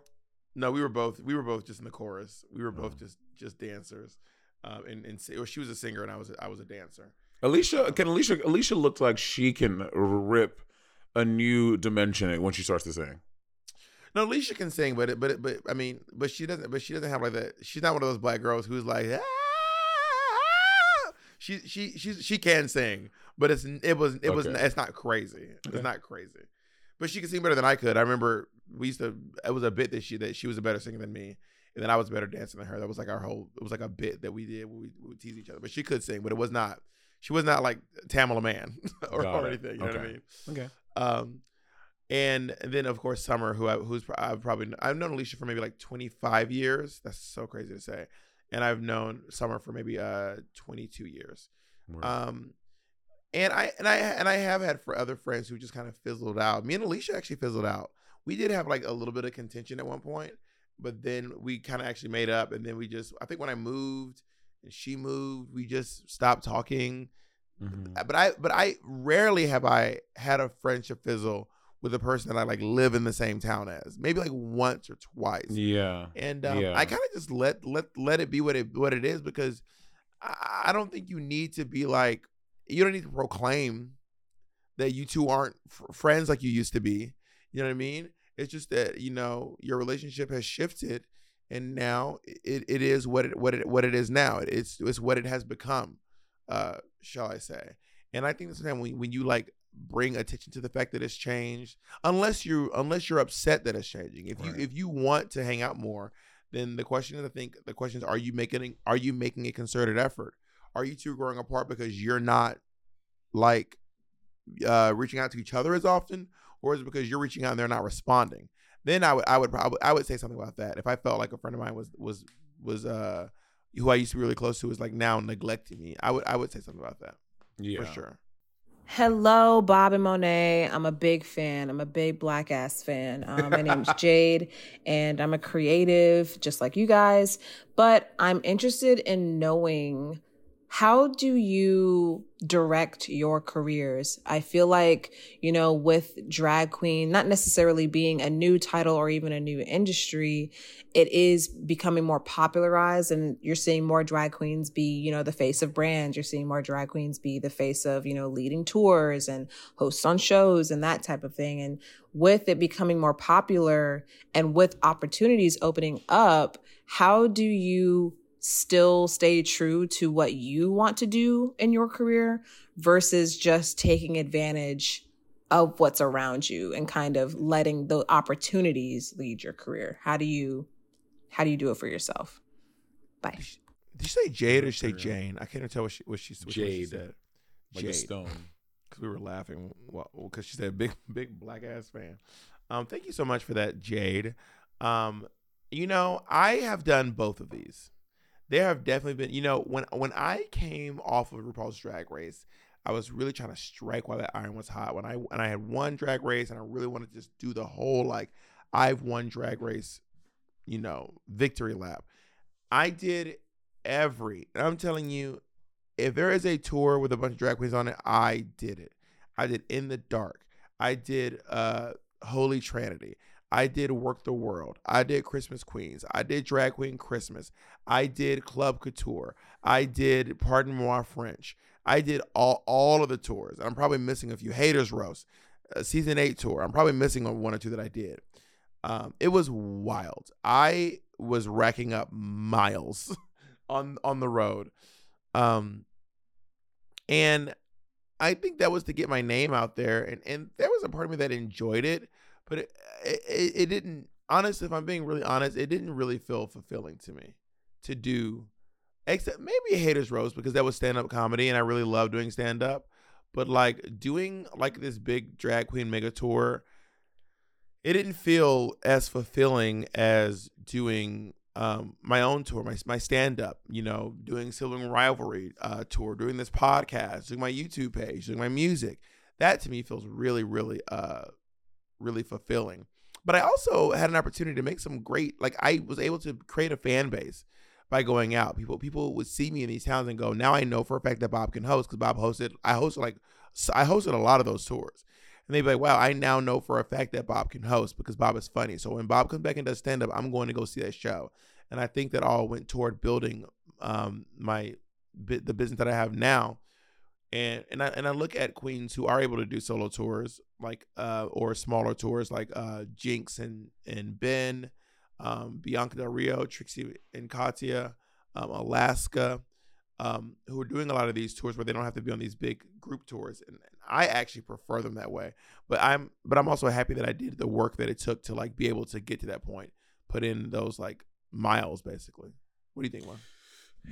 No, we were both we were both just in the chorus. We were
Oh.
both just just dancers. Um, and and she was a singer and I was a, I was a dancer.
Alicia can Alicia Alicia looks like she can rip a new dimension when she starts to sing.
No, Alicia can sing, but it, but it, but I mean, but she doesn't. But she doesn't have like that. She's not one of those black girls who's like. "Ah, ah." She she she can sing, but it's it was it was
Okay.
it's not crazy.
Okay.
It's not crazy, but she can sing better than I could. I remember we used to. It was a bit that she that she was a better singer than me, and then I was a better dancer than her. That was like our whole. It was like a bit that we did. Where we, we would tease each other, but she could sing, but it was not. She was not like Tamela Mann or, or anything. You know what I mean?
Okay.
Um, and then of course Summer, who I, who's I've probably I've known Alicia for maybe like 25 years. That's so crazy to say. And I've known Summer for maybe uh 22 years. Um, and I and I and I have had for other friends who just kind of fizzled out. Me and Alicia actually fizzled out. We did have like a little bit of contention at one point, but then we kind of actually made up. And then we just I think when I moved and she moved, we just stopped talking.
Mhm.
Uh, But I but I rarely have I had a friendship fizzle with a person that I like live in the same town as. Maybe like once or twice.
Yeah.
And um,
Yeah.
I kind of just let let let it be what it what it is because I, I don't think you need to be like you don't need to proclaim that you two aren't f- friends like you used to be. You know what I mean? It's just that you know your relationship has shifted, and now it, it is what it what it what it is now. It's it's what it has become, uh, shall I say? And I think sometimes when when you like bring attention to the fact that it's changed, unless you unless you're upset that it's changing. If you if you want to hang out more, then the question is I think the question is are you making are you making a concerted effort? Are you two growing apart because you're not like uh reaching out to each other as often, or is it because you're reaching out and they're not responding? Then I would I would probably I would say something about that. If I felt like a friend of mine was was was uh who I used to be really close to was like now neglecting me, I would I would say something about that
Yeah.
for sure.
Hello, Bob and Monét. I'm a big fan. I'm a big black ass fan. Um, my name's Jade, and I'm a creative, just like you guys. But I'm interested in knowing how do you direct your careers? I feel like, you know, with drag queen, not necessarily being a new title or even a new industry, it is becoming more popularized and you're seeing more drag queens be, you know, the face of brands. You're seeing more drag queens be the face of, you know, leading tours and hosts on shows and that type of thing. And with it becoming more popular and with opportunities opening up, how do you still stay true to what you want to do in your career versus just taking advantage of what's around you and kind of letting the opportunities lead your career how do you how do you do it for yourself bye
Did you say Jade or you say Jane? I can't even tell what she what she, which one she
Jade.
said.
Like a stone.
Because we were laughing because she said big big black ass fan. Um, thank you so much for that, Jade. Um, you know, I have done both of these. There have definitely been, you know, when when I came off of RuPaul's Drag Race, I was really trying to strike while that iron was hot. When I when I had won Drag Race and I really wanted to just do the whole like I've won Drag Race, you know, victory lap. I did every. and I'm telling you, if there is a tour with a bunch of drag queens on it, I did it. I did In the Dark. I did uh Holy Trinity. I did Werq the World. I did Christmas Queens. I did Drag Queen Christmas. I did Club Couture. I did Pardon Moi French. I did all all of the tours. I'm probably missing a few. Haters Roast, uh, season eight tour. I'm probably missing one or two that I did. Um, it was wild. I was racking up miles on on the road. Um, and I think that was to get my name out there, and and there was a part of me that enjoyed it, but it it, it didn't. Honest, if I'm being really honest, it didn't really feel fulfilling to me to do, except maybe Haters Roast because that was stand up comedy, and I really love doing stand up. But like doing like this big drag queen mega tour, it didn't feel as fulfilling as doing um, my own tour, my my stand up, you know, doing Sibling Rivalry uh, tour, doing this podcast, doing my YouTube page, doing my music. That to me feels really, really, uh, really fulfilling. But I also had an opportunity to make some great, like I was able to create a fan base by going out. People people would see me in these towns and go, now I know for a fact that Bob can host because Bob hosted. I hosted like I hosted a lot of those tours. And they'd be like, wow, I now know for a fact that Bob can host because Bob is funny. So when Bob comes back and does stand up, I'm going to go see that show. And I think that all went toward building um, my the business that I have now. And and I and I look at queens who are able to do solo tours like uh or smaller tours like uh Jinkx and and Ben, um, Bianca Del Rio, Trixie and Katya, um, Alaska, um, who are doing a lot of these tours where they don't have to be on these big group tours, and, and I actually prefer them that way. But I'm but I'm also happy that I did the work that it took to like be able to get to that point, put in those like miles basically. What do you think, Juan?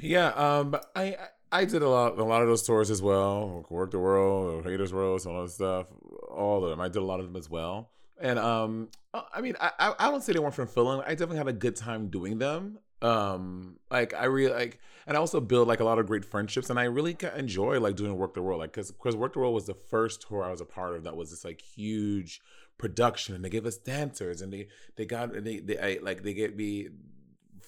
Yeah, um, I I did a lot a lot of those tours as well. Werq the World, Haters World, all that stuff. All of them. I did a lot of them as well. And um, uh, I mean, I I don't say they weren't fulfilling. I definitely had a good time doing them. Um, like I really like, and I also build like a lot of great friendships, and I really enjoy like doing Werq the World, like because because Werq the World was the first tour I was a part of that was this like huge production, and they gave us dancers, and they they got they they I, like they get me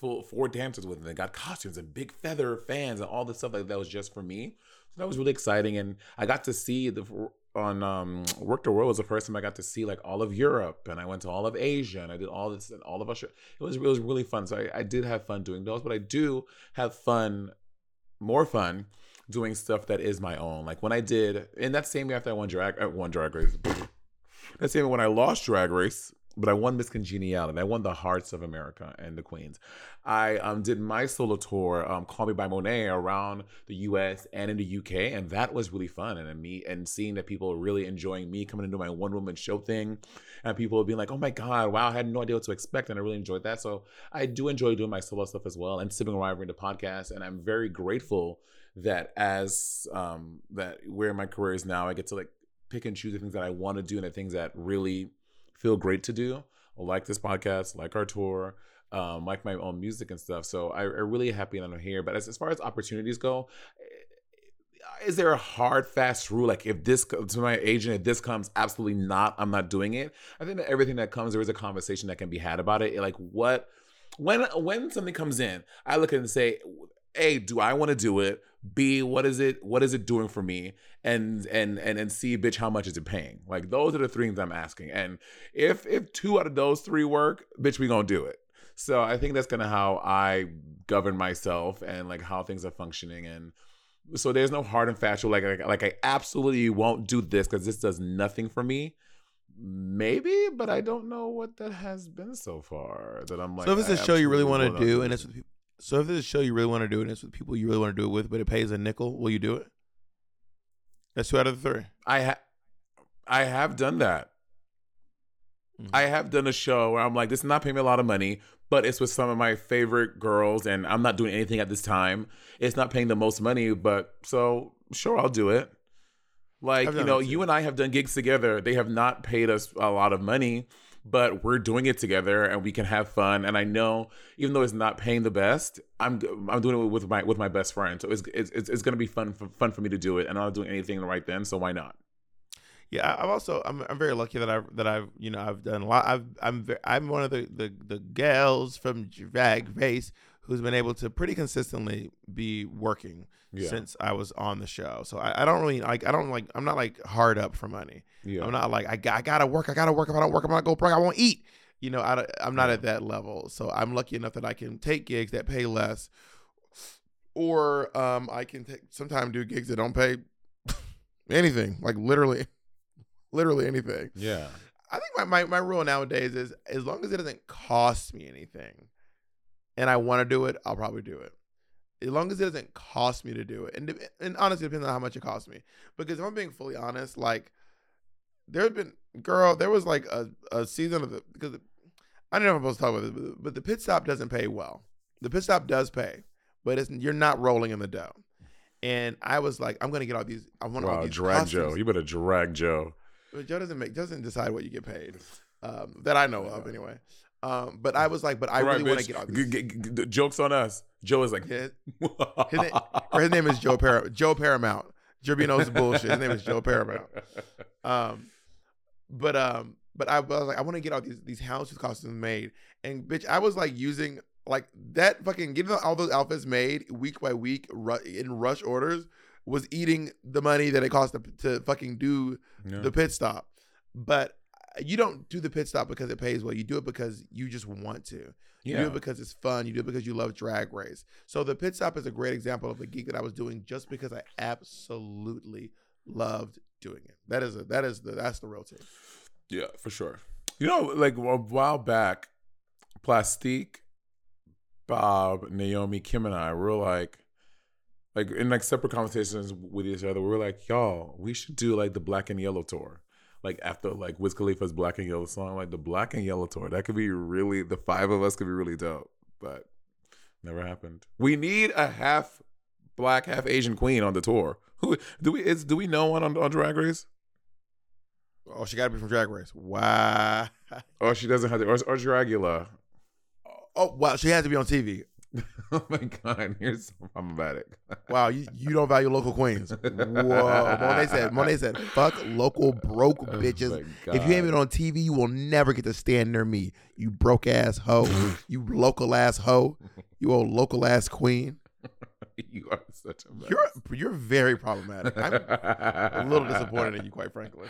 full four dancers with them. They got costumes and big feather fans and all this stuff like that was just for me. So that was really exciting, and I got to see the on um, Werq the World was the first time I got to see like all of Europe, and I went to all of Asia, and I did all this and all of Australia. It was it was really fun. So I, I did have fun doing those, but I do have fun, more fun doing stuff that is my own. Like when I did in that same year after I won drag, I uh, won Drag Race. that same when I lost Drag Race, but I won Miss Congeniality. I won the hearts of America and the queens. I um, did my solo tour, um, Call Me by Monét, around the U.S. and in the UK, and that was really fun. And, me and seeing that people really enjoying me coming into my one woman show thing, and people being like, "Oh my god, wow, I had no idea what to expect," and I really enjoyed that. So I do enjoy doing my solo stuff as well, and Sibling Rivalry the podcast, and I'm very grateful that as um, that where my career is now, I get to like pick and choose the things that I want to do and the things that really feel great to do, like this podcast, like our tour, um, like my own music and stuff. So I, am really happy that I'm here. But as, as far as opportunities go, is there a hard fast rule like if this to my agent if this comes absolutely not i'm not doing it i think that everything that comes there is a conversation that can be had about it like what when when something comes in i look at it and say hey do i want to do it b what is it what is it doing for me? And and and and c bitch how much is it paying? Like those are the three things i'm asking. And if if two out of those three work bitch we gonna do it. So i think that's kind of how i govern myself and like how things are functioning. And so there's no hard and fast rule like like, like i absolutely won't do this because this does nothing for me. Maybe but i don't know what that has been so far that i'm like
so if it's a show you really want to do and it's with people so if there's a show you really want to do and it's with people you really want to do it with, but it pays a nickel, will you do it? That's two out of the three.
I ha- I have done that. Mm-hmm. I have done a show where I'm like, this is not paying me a lot of money, but it's with some of my favorite girls, and I'm not doing anything at this time. It's not paying the most money, but so sure, I'll do it. Like you know, you and I have done gigs together. They have not paid us a lot of money, but we're doing it together and we can have fun. And I know, even though it's not paying the best, I'm I'm doing it with my with my best friend. So it's it's it's going to be fun for, fun for me to do it. And I'm not doing anything right then, so why not?
Yeah, I've also I'm I'm very lucky that I've that I've you know I've done a lot. I've I'm very, I'm one of the the the gals from Drag Race who's been able to pretty consistently be working yeah. since I was on the show. So I, I, don't really like I don't like I'm not like hard up for money. Yeah. I'm not like I, I gotta work. I gotta work. If I don't work, I'm not gonna go broke. I won't eat. You know, I, I'm not at that level. So I'm lucky enough that I can take gigs that pay less, or um, I can take sometimes do gigs that don't pay anything, like literally, literally anything.
Yeah.
I think my, my, my rule nowadays is as long as it doesn't cost me anything, and I want to do it, I'll probably do it. As long as it doesn't cost me to do it. And, and honestly, it depends on how much it costs me. Because if I'm being fully honest, like, there's been, girl, there was like a, a season of the, because I don't know if I'm supposed to talk about this, but the pit stop doesn't pay well. The pit stop does pay, but it's you're not rolling in the dough. And I was like, I'm gonna get all these. I want
wow,
all these
drag
costumes.
Joe. You better drag Joe.
But Joe doesn't make doesn't decide what you get paid. um, that I know of anyway. Um, but I was like, but I
right,
really want to get all
G- g- g- g- jokes on us. Joe is like.
His, name, his name is Joe Par- Joe Paramount. Jerby knows bullshit. His name is Joe Paramount. Um, but um, but I, was like, I want to get all these these houndstooth costumes made, and bitch, I was like using like that fucking getting all those outfits made week by week ru- in rush orders was eating the money that it cost to, to fucking do
Yeah.
the pit stop. But you don't do the pit stop because it pays well. You do it because you just want to. You do it because it's fun. You do it because you love drag race. So the pit stop is a great example of a geek that I was doing just because I absolutely loved doing it. That is a that is the that's the real team.
Yeah, for sure. You know, like a while back, Plastique, Bob, Naomi, Kim, and I were like, like in like separate conversations with each other. We were like, y'all, we should do like the Black and Yellow tour. Like after like Wiz Khalifa's Black and Yellow song, like the Black and Yellow tour. That could be really the five of us could be really dope, but never happened. We need a half black, half Asian queen on the tour. Who do we? Is do we know one on, on Drag Race?
Oh, she got to be from Drag Race. Wow.
Or she doesn't have the or, or Dragula.
Oh wow, she has to be on TV.
oh my god, you're so problematic.
Wow, you, you don't value local queens. Whoa, Monét said. Monét said, "Fuck local broke
Oh
bitches.
my
If you ain't been on TV, you will never get to stand near me. You broke ass hoe. you local ass hoe. You old local ass queen.
you are such a mess.
You're you're very problematic. I'm a little disappointed in you, quite frankly.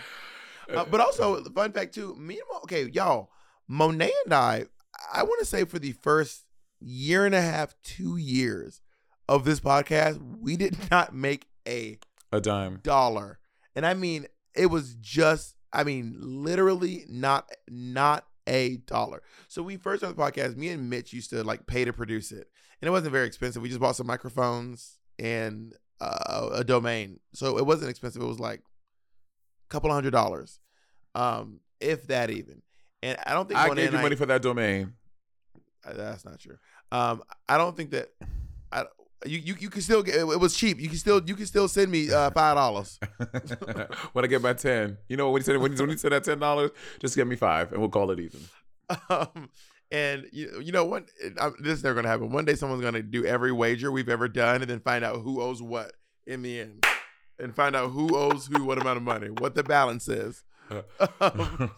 Uh, but also, the fun fact too. Me and Mo, okay, y'all, Monét and I. I want to say for the first year and a half, two years of this podcast, we did not make a
a dime.
dollar, and I mean it was just. I mean, literally not not a dollar. So we first on the podcast, me and Mitch used to like pay to produce it, and it wasn't very expensive. We just bought some microphones and uh, a domain, so it wasn't expensive. It was like a couple hundred dollars, um, if that even. And I don't think
I gave you money for that domain.
That's not true. Um, I don't think that. I you you, you can still get it, was cheap. You can still you can still send me uh, five dollars.
when I get my ten, you know when you said when you said that ten dollars, just get me five and we'll call it even.
Um, and you, you know what? This is never gonna happen. One day, someone's gonna do every wager we've ever done, and then find out who owes what in the end, and find out who owes who what amount of money, what the balance is. Um,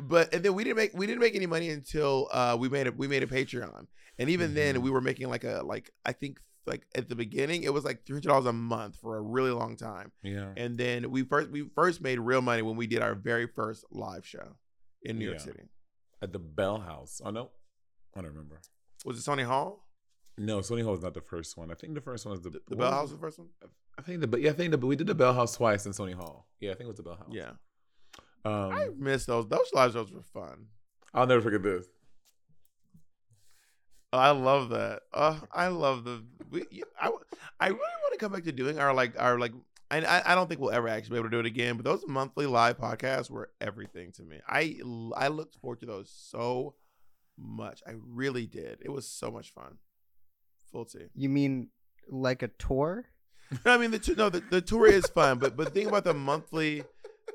but and then we didn't make we didn't make any money until uh, we made a we made a Patreon, and even then we were making like a like I think like at the beginning it was like three hundred dollars a month for a really long time.
Yeah.
And then we first we first made real money when we did our very first live show in New York City.
At the Bell House. Oh no, I don't remember.
Was it Sony Hall?
No, Sony Hall was not the first one. I think the first one was the
The
what
Bell House was the first one?
I think the but yeah, I think the but we did the Bell House twice in Sony Hall. Yeah, I think it was the Bell House.
Yeah.
Um,
I miss those. Those live shows were fun.
I'll never forget this.
I love that. Uh, I love the. We, I, I really want to come back to doing our like our like. And I, I don't think we'll ever actually be able to do it again. But those monthly live podcasts were everything to me. I I looked forward to those so much. I really did. It was so much fun. Full T.
You mean like a tour?
I mean the tou- no the, the tour is fun, but but think about the monthly,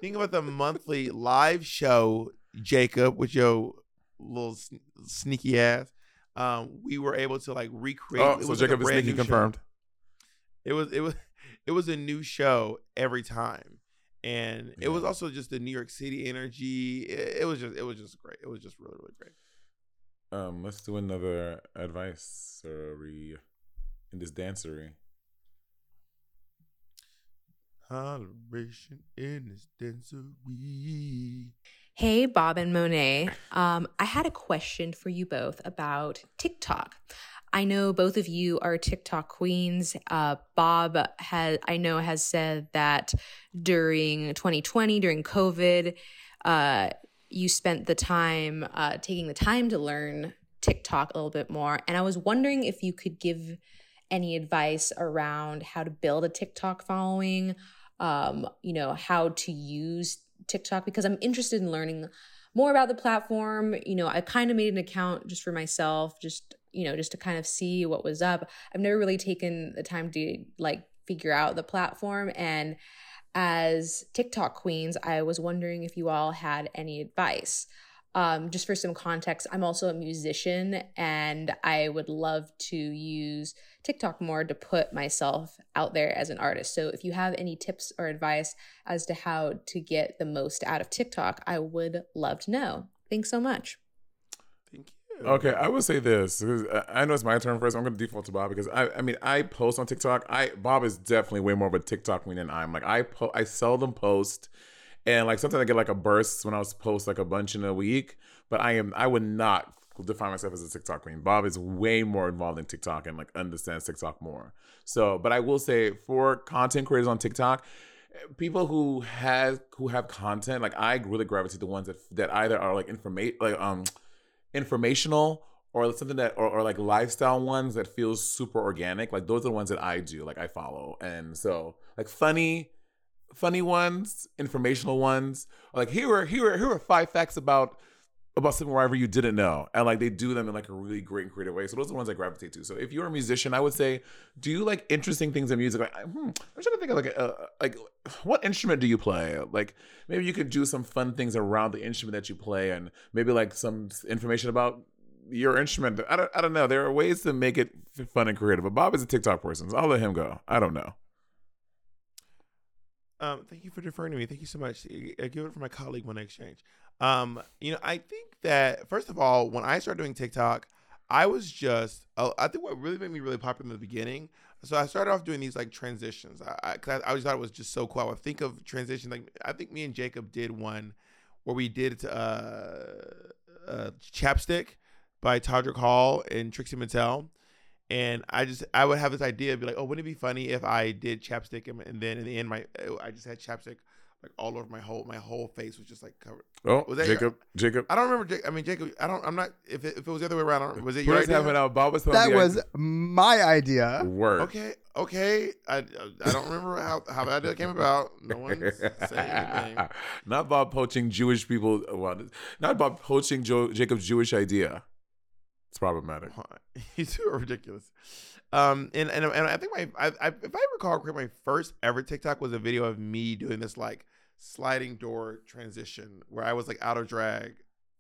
think about the monthly live show, Jacob, with your little sn- sneaky ass. Um, we were able to like recreate.
Oh,
it
so
like
Jacob is sneaky
show.
confirmed.
It was it was it was a new show every time, and it was also just the New York City energy. It, it was just it was just great. It was just really really great.
Um, let's do another advice advisory in this dancery.
Holleration in this dancery.
Hey, Bob and Monét. Um, I had a question for you both about TikTok. I know both of you are TikTok queens. Uh, Bob has, I know, has said that during 2020, during COVID, uh, you spent the time uh, taking the time to learn TikTok a little bit more. And I was wondering if you could give any advice around how to build a TikTok following, um, you know, how to use TikTok because I'm interested in learning more about the platform. You know, I kind of made an account just for myself, just, you know, just to kind of see what was up. I've never really taken the time to like figure out the platform. And as TikTok queens, I was wondering if you all had any advice. Um, just for some context, I'm also a musician and I would love to use TikTok more to put myself out there as an artist. So if you have any tips or advice as to how to get the most out of TikTok, I would love to know. Thanks so much. Thank you.
Okay, I would say this. 'cause I I know it's my turn first. I'm going to default to Bob because I, I mean, I post on TikTok. I Bob is definitely way more of a TikTok queen than I'm. Like, I po- I seldom post, and like sometimes I get like a burst when I was post like a bunch in a week. But I am, I would not define myself as a TikTok queen. Bob is way more involved in TikTok and like understands TikTok more. So, but I will say for content creators on TikTok, people who has who have content, like I really gravitate the ones that that either are like information, like um informational or something that or, or like lifestyle ones that feels super organic like those are the ones that i do like i follow and so like funny funny ones informational ones like here are here are here are five facts about about something wherever you didn't know and like they do them in like a really great and creative way so those are the ones i gravitate to. So if you're a musician i would say do you like interesting things in music? Like hmm, i'm trying to think of like a, like what instrument do you play? Like maybe you could do some fun things around the instrument that you play and maybe like some information about your instrument. I don't, I don't know. There are ways to make it fun and creative but bob is a tiktok person so i'll let him go. I don't know
Um, thank you for deferring to me. Thank you so much. I give it for my colleague Monét X Change. Um, you know, I think that first of all, when I started doing TikTok, I was just uh, I think what really made me really popular in the beginning. So I started off doing these like transitions. I I, I always thought it was just so cool. I would think of transitions like I think me and Jacob did one where we did uh, uh chapstick by Todrick Hall and Trixie Mattel. And I just I would have this idea, of be like, oh, wouldn't it be funny if I did chapstick and, and then in the end, my oh, I just had chapstick like all over my whole my whole face was just like covered.
Oh,
was that your-
Jacob, Jacob.
I don't remember. I mean, Jacob. I don't. I'm not. If it, if it was the other way around, I don't, was it
Put
your
his
idea?
helmet out. Bob was
That
me
was my idea.
Work.
Okay. Okay. I I don't remember how how that idea came about. No one's saying anything.
not Bob poaching Jewish people. Well, not Bob poaching jo- Jacob's Jewish idea. It's problematic.
He's too ridiculous. Um, and, and and I think my I, I if I recall correctly, my first ever TikTok was a video of me doing this like sliding door transition where I was like out of drag,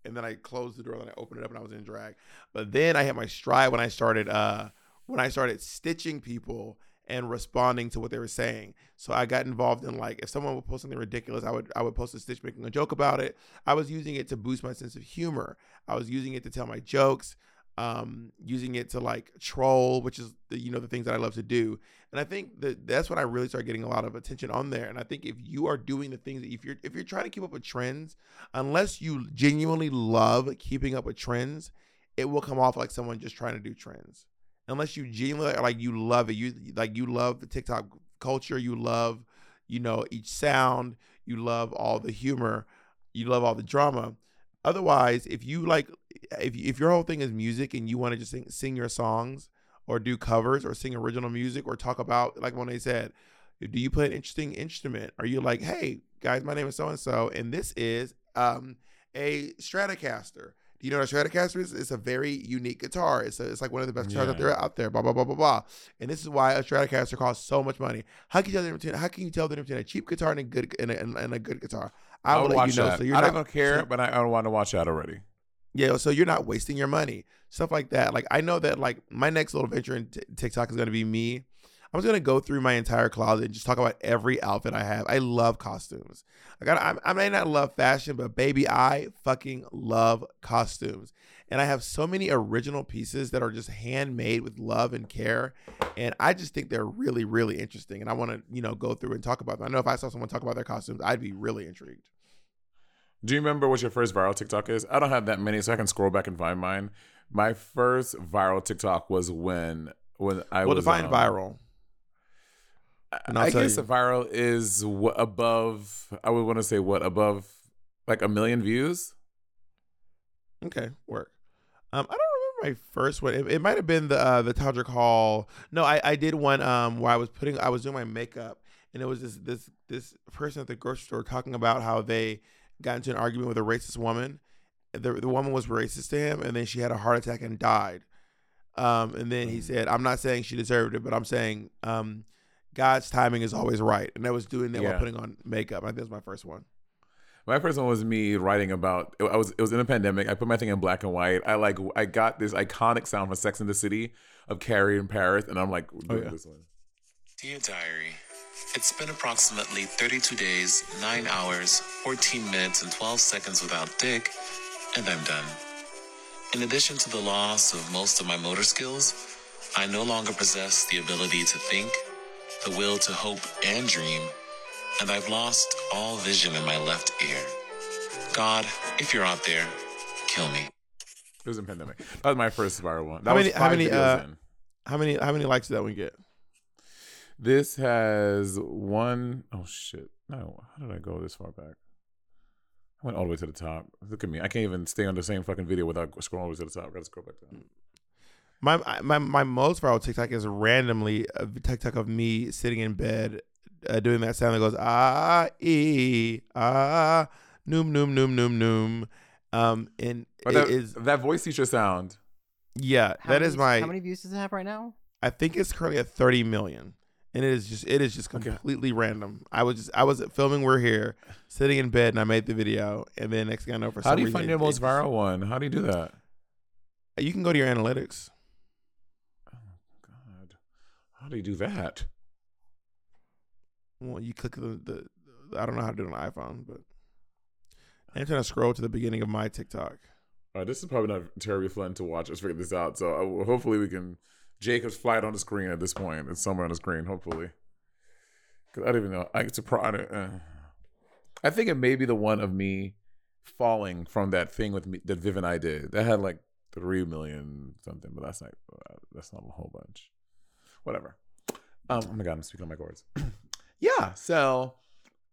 and then I closed the door, then I opened it up, and I was in drag. But then I hit my stride when I started uh when I started stitching people and responding to what they were saying. So I got involved in like if someone would post something ridiculous, I would I would post a stitch making a joke about it. I was using it to boost my sense of humor. I was using it to tell my jokes um using it to like troll which is the you know the things that i love to do. And i think that that's when i really start getting a lot of attention on there. And i think if you are doing the things that if you're if you're trying to keep up with trends unless you genuinely love keeping up with trends it will come off like someone just trying to do trends. Unless you genuinely like you love it. You like you love the tiktok culture. You love you know each sound. You love all the humor. You love all the drama. Otherwise if you like if if your whole thing is music and you want to just sing, sing your songs or do covers or sing original music or talk about like when they said do you play an interesting instrument? Are you like hey guys my name is so and so and this is um a stratocaster. Do you know what a stratocaster is? It's a very unique guitar. It's, a, it's like one of the best guitars out
Yeah.
there out there blah blah blah blah blah. And this is why a stratocaster costs so much money. How can you tell the difference between, how can you tell the difference between a cheap guitar and a good and a, and, a good guitar? I will let
watch
you know
that.
so you're
I
not
don't care,
so-
but I, I don't want to watch that already.
Yeah, so you're not wasting your money. Stuff like that. Like I know that like my next little venture in t- TikTok is going to be me. I'm just going to go through my entire closet and just talk about every outfit I have. I love costumes. I, I, I may not love fashion, but baby, I fucking love costumes. And I have so many original pieces that are just handmade with love and care. And I just think they're really, really interesting. And I want to, you know, go through and talk about them. I know if I saw someone talk about their costumes, I'd be really intrigued.
Do you remember what your first viral TikTok is? I don't have that many, so I can scroll back and find mine. My first viral TikTok was when when I
well,
was
define
um,
viral. And I'll
I guess
you.
a viral is what above. I would want to say what above, like a million views.
Okay, work. Um, I don't remember my first one. It, it might have been the uh, the Todrick Hall. No, I, I did one um where I was putting I was doing my makeup and it was this this this person at the grocery store talking about how they got into an argument with a racist woman. The the woman was racist to him, and then she had a heart attack and died. Um, and then he said, "I'm not saying she deserved it, but I'm saying um, God's timing is always right." And I was doing that
Yeah.
while putting on makeup. I think that was my first one.
My first one was me writing about. I was. It was in a pandemic. I put my thing in black and white. I like. I got this iconic sound from Sex in the City of Carrie in Paris, and I'm like doing
yeah.
this one.
Dear Diary, it's been approximately 32 days, 9 hours, 14 minutes, and 12 seconds without Dick, and I'm done. In addition to the loss of most of my motor skills, I no longer possess the ability to think, the will to hope and dream, and I've lost all vision in my left ear. God, if you're out there, kill me.
It was in pandemic. That was my first viral one. That
How
was
many? How
five
many?
videos
Uh,
in.
how many? How many likes did that one get?
This has one oh shit. No, how did I go this far back? I went all the way to the top. Look at me. I can't even stay on the same fucking video without scrolling all the way to the top. I gotta scroll back down.
My my my most viral TikTok is randomly a TikTok of me sitting in bed uh, doing that sound that goes ah e ah noom noom noom noom noom. Um, and
But
it
that,
is
that voice teacher sound.
yeah,
How
that
many,
is my.
How many views does it have right now?
I think it's currently at 30 million. And it is just it is just completely random. I was just I was filming We're Here, sitting in bed and I made the video and then next thing I know for
How
some
do you
reason
find
it-
your most
it-
viral one? How do you do that?
You can go to your analytics.
Oh God, how do you do that?
Well, you click the, the I don't know how to do it on iPhone, but I'm trying to scroll to the beginning of my TikTok.
All right, this is probably not terribly fun to watch Let's figure this out. So uh, hopefully we can. Jacob's flight on the screen at this point. It's somewhere on the screen. Hopefully, I don't even know. I it's. I, uh, I think it may be the one of me falling from that thing with me that Viv and I did. That had like three million something, but that's not uh, that's not a whole bunch. Whatever. Um, oh my god, I'm speaking on my chords. yeah. So,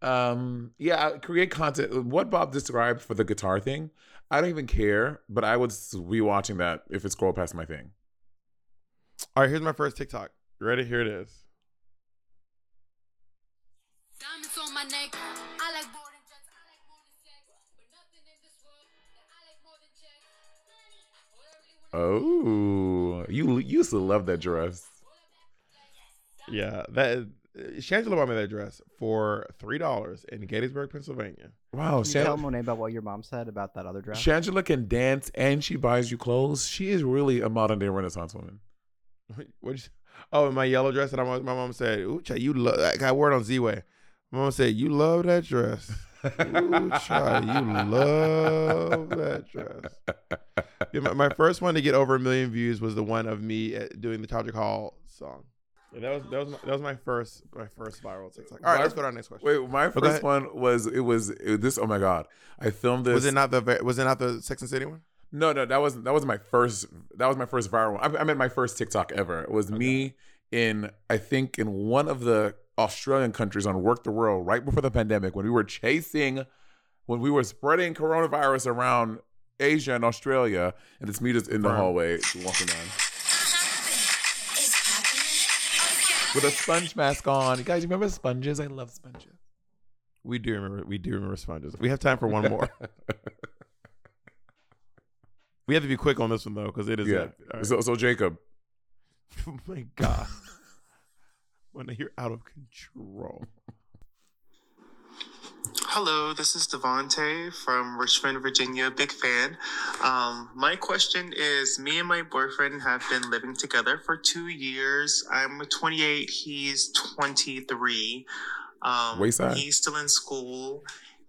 um, yeah, create content. What Bob described for the guitar thing, I don't even care, but I would be watching that if it scrolled past my thing.
All right, here's my first TikTok. You ready? Here it is.
Diamonds on my neck. I like more than drugs. I like more than sex. But nothing in this world that I like more than checks.
Oh, you you used to love that dress.
Yeah, that Shangela bought me that dress for three dollars in Gettysburg, Pennsylvania.
Wow,
Can you tell Monét about what your mom said about that other dress?
Shangela can dance and she buys you clothes. She is really a modern day Renaissance woman.
What? Oh, in my yellow dress that I, my mom said, "Ooh, child, you love." I wore it on Z-Way. My mom said, "You love that dress." Ooh, child, you love that dress. Yeah, my, my first one to get over a million views was the one of me uh, doing the Todrick Hall song. Yeah, that was that was my, that was my first my first viral TikTok. All right,
My-
let's go to our next question.
Wait, my
Oh,
first one was it was it, this. Oh my god, I filmed this.
Was it not the was it not the Sex and City one?
No, no, that wasn't that was my first that was my first viral one. I, I meant my first TikTok ever. It was me in I think in one of the Australian countries on Werq the World right before the pandemic when we were chasing when we were spreading coronavirus around Asia and Australia and it's me just in the
Burn.
hallway walking down. With a sponge mask on. You guys you remember sponges? I love sponges.
We do remember. We do remember sponges. We have time for one more. we have to be quick on this one though, because it is.
Yeah.
All right.
So so Jacob.
oh my god. when you're out of control.
Hello, this is Devonte from Richmond, Virginia. Big fan. Um, my question is Me and my boyfriend have been living together for two years. I'm 28, he's 23. Um,
Wayside.
He's still in school,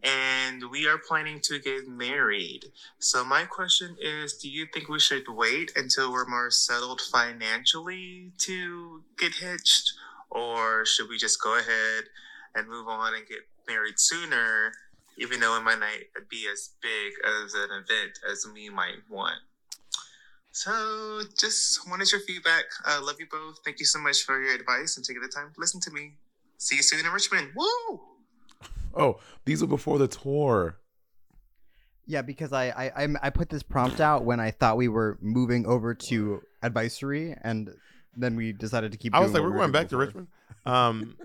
and we are planning to get married. So, my question is Do you think we should wait until we're more settled financially to get hitched? Or should we just go ahead and move on and get married sooner, even though it might not be as big as an event as we might want. So, just wanted your feedback. Uh, love you both. Thank you so much for your advice and taking the time to listen to me. See you soon in Richmond. Woo!
Oh, these were before the tour.
Yeah, because I, I I'm- I put this prompt out when I thought we were moving over to advisory, and then we decided to keep.
I was like, we're
we
going
were
back to Richmond. Um,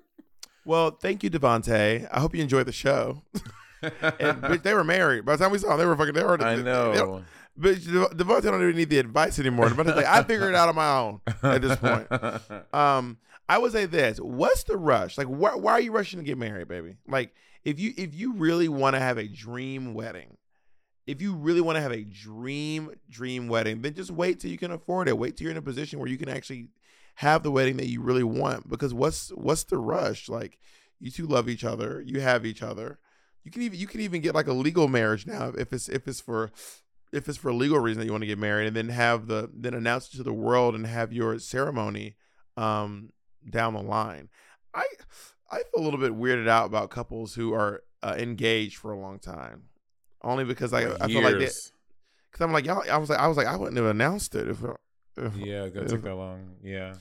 well, thank you, Devonte. I hope you enjoyed the show. and, but they were married. By the time we saw them, they were fucking. They were.
I know.
they don't- but Devonte don't even need the advice anymore. Devontae's like, I figured it out on my own at this point. Um, I would say this: What's the rush? Like, why, why are you rushing to get married, baby? Like, if you if you really want to have a dream wedding, if you really want to have a dream dream wedding, then just wait till you can afford it. Wait till you're in a position where you can actually have the wedding that you really want. Because what's what's the rush? Like you two love each other, you have each other. You can even you can even get like a legal marriage now if it's if it's for if it's for a legal reason that you want to get married and then have the then announce it to the world and have your ceremony um down the line. I I feel a little bit weirded out about couples who are uh, engaged for a long time, only because I I feel like that because I'm like y'all. I was like I was like I wouldn't have announced it if. if
Yeah,
if-
take that long. Yeah.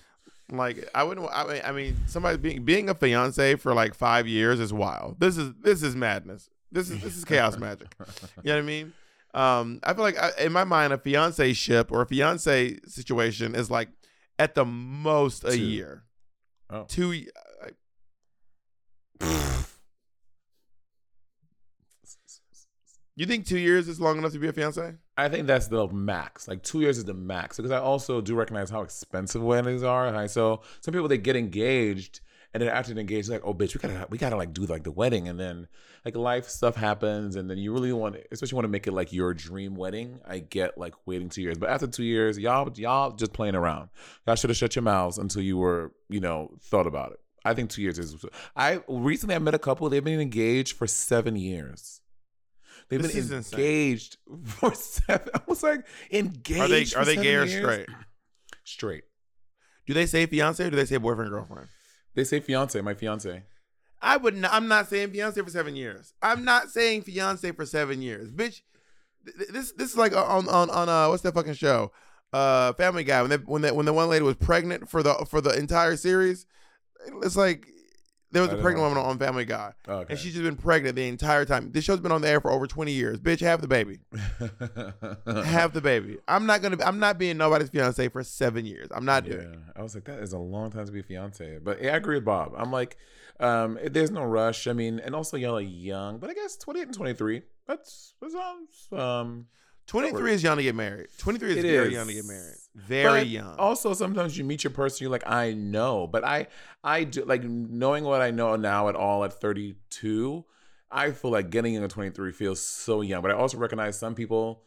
Like I wouldn't. I mean, I mean, somebody being being a fiance for like five years is wild. This is this is madness. This is this is chaos magic. You know what I mean? Um, I feel like I, in my mind, a fiance ship or a fiance situation is like at the most a
Two.
year.
Oh.
Two. You think two years is long enough to be a fiance?
I think that's the max. Like two years is the max because I also do recognize how expensive weddings are. So some people they get engaged and then after they're engaged, like, oh bitch, we gotta we gotta like do like the wedding and then like life stuff happens and then you really want especially want to make it like your dream wedding. I get like waiting two years, but after two years, y'all y'all just playing around. Y'all should have shut your mouths until you were you know thought about it. I think two years is. I recently I met a couple. They've been engaged for seven years. They've
This
been
is insane.
engaged for seven. I was like, engaged.
Are they are they gay or straight?
Straight.
Do they say fiance or do they say boyfriend girlfriend?
They say fiance. My fiance.
I would. Not, I'm not saying fiance for seven years. I'm not saying fiance for seven years, bitch. th- th- This this is like on on on uh what's that fucking show? Uh, Family Guy. When they, when that when the one lady was pregnant for the for the entire series, it's like there was
I
a pregnant
know.
woman on Family Guy,
Okay.
and she's just been pregnant the entire time. This show's been on the air for over 20 years. Bitch, have the baby. have the baby. I'm not gonna. I'm not being nobody's fiance for seven years. I'm not doing. it.
Yeah, I was like, that is a long time to be fiance. But yeah, I agree with Bob. I'm like, um, there's no rush. I mean, and also y'all are young, but I guess 28 and 23. That's that sounds um.
23 is young to get married. 23 is
It
very
is.
young to get married. Very
But
young.
Also, sometimes you meet your person, you're like, I know, but I, I do like knowing what I know now at all at 32. I feel like getting into 23 feels so young, but I also recognize some people.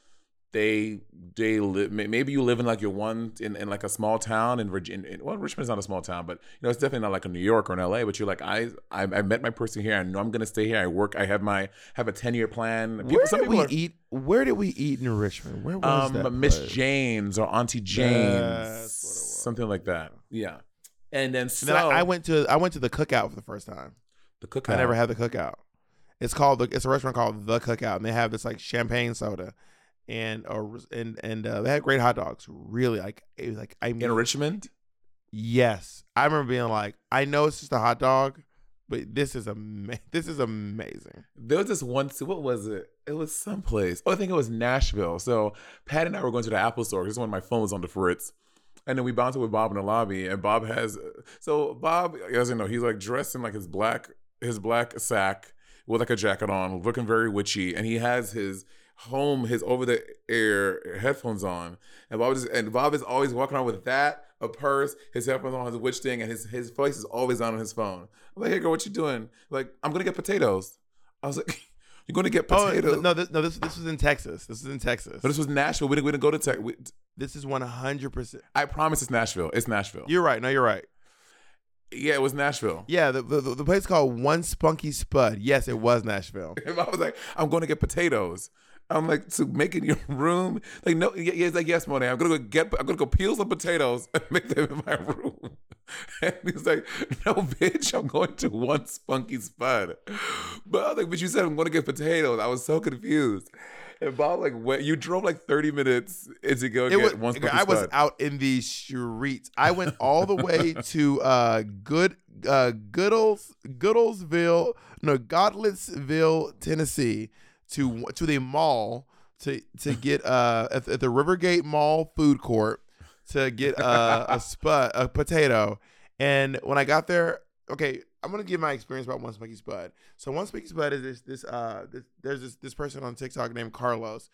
They they live. Maybe you live in like your one in, in like a small town in Virginia. Well, Richmond's not a small town, but you know it's definitely not like a New York or an LA. But you're like I I, I met my person here. I know I'm gonna stay here. I work. I have my have a 10 year plan. People,
Where
some
did
people
we
are,
eat? Where did we eat in Richmond? Where was that?
um, Miss? Jane's or Auntie Jane's,
That's what it was.
something like that. Yeah, and then
And then I, I went to I went to the cookout for the first time.
the cookout.
I never had the cookout. It's called the it's a restaurant called the Cookout, and they have this like champagne soda, and or and and uh, they had great hot dogs. Really, like it was like I mean,
in Richmond.
Yes, I remember being like, I know it's just a hot dog, but this is ama- This is amazing.
There was this one. What was it? It was someplace. Oh, I think it was Nashville. So Pat and I were going to the Apple store. This is when my phone was on the fritz. And then we bounced it with Bob in the lobby, and Bob has so Bob doesn't know he's like dressed in like his black his black sack with like a jacket on, looking very witchy, and he has his home his over the air headphones on, and Bob is and Bob is always walking around with that a purse, his headphones on, his witch thing, and his his voice is always on his phone. I'm like, hey girl, what you doing? Like, I'm gonna get potatoes. I was like, you're gonna get oh, potatoes?
Oh no, this, no, this this was in Texas. This is in Texas.
But this was Nashville. We didn't, we didn't go to Texas. We,
This is one hundred percent.
I promise it's Nashville. It's Nashville.
You're right. No, you're right.
yeah, it was Nashville.
Yeah, the, the the place called One Spunky Spud. Yes, it was Nashville.
And I was like, I'm going to get potatoes. I'm like, to make in your room. Like, no, yeah, yeah, it's like, yes, Monét. I'm gonna go get, I'm gonna go peel some potatoes and make them in my room. And he's like, no, bitch, I'm going to one spunky spud. But I was like, but you said I'm to get potatoes. I was so confused. And Bob, like, what? You drove like 30 minutes to go
It
get
was,
one spunky
I was out in the streets. I went all the way to uh good uh Goodles Goodlesville, no Godlessville, Tennessee, to to the mall to to get uh at, at the Rivergate Mall food court to get uh, a spud a potato. And when I got there, okay, I'm gonna give my experience about one Spunky Spud. So one Spunky Spud is this this uh this, there's this this person on TikTok named Carlos.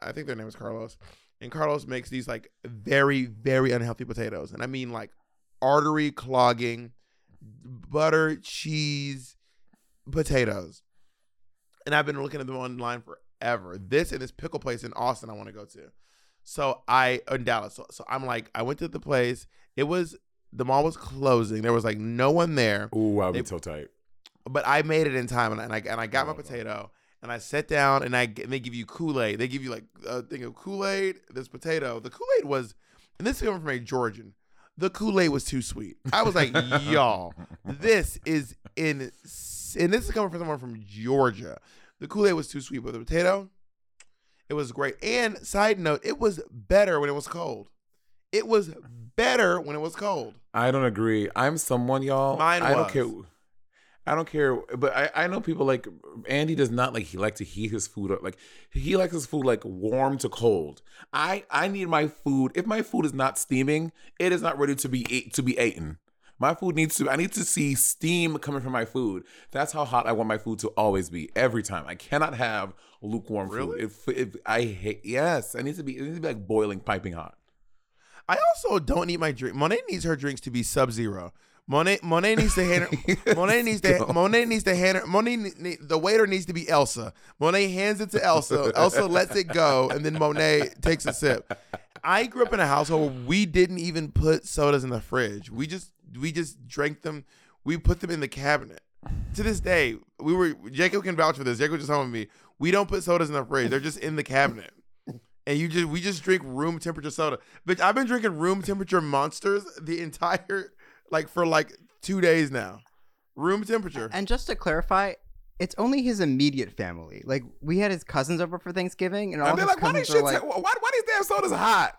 I think their name is Carlos. And Carlos makes these like very, very unhealthy potatoes. And I mean like artery clogging, butter, cheese, potatoes. And I've been looking at them online forever. This and this pickle place in Austin I want to go to. So I in Dallas. So, so I'm like, I went to the place. It was the mall was closing. There was like no one there.
Ooh, I'll be so tight.
But I made it in time, and, and I and I got my oh, potato, and I sat down, and I and they give you Kool Aid. They give you like a thing of Kool Aid. This potato. The Kool Aid was, and this is coming from a Georgian. The Kool Aid was too sweet. I was like, y'all, this is in, and this is coming from someone from Georgia. The Kool Aid was too sweet, but the potato, it was great. And side note, it was better when it was cold. It was better when it was cold.
I don't agree. I'm someone, y'all.
Mine
I don't care. I don't care, but I, I know people like Andy does not like he like to heat his food up. Like he likes his food like warm to cold. I I need my food. If my food is not steaming, it is not ready to be ate, to be eaten. My food needs to. I need to see steam coming from my food. That's how hot I want my food to always be every time. I cannot have lukewarm food. If, if I hate, yes, I need to be. It needs to be like boiling, piping hot.
I also don't need my drink. Monét needs her drinks to be sub zero. Monét Monét needs to hand her, Monét needs to Monét needs to hand her, Monét ne- ne- the waiter needs to be Elsa. Monét hands it to Elsa. Elsa lets it go, and then Monét takes a sip. I grew up in a household where we didn't even put sodas in the fridge. We just we just drank them. We put them in the cabinet. To this day, we were Jacob can vouch for this. Jacob just told me we don't put sodas in the fridge. They're just in the cabinet. And you just we just drink room temperature soda. Bitch, I've been drinking room temperature monsters the entire like for like two days now. Room temperature.
And just to clarify, it's only his immediate family. Like we had his cousins over for Thanksgiving, and all his
like,
cousins
shits?
are like,
why, why these damn sodas hot?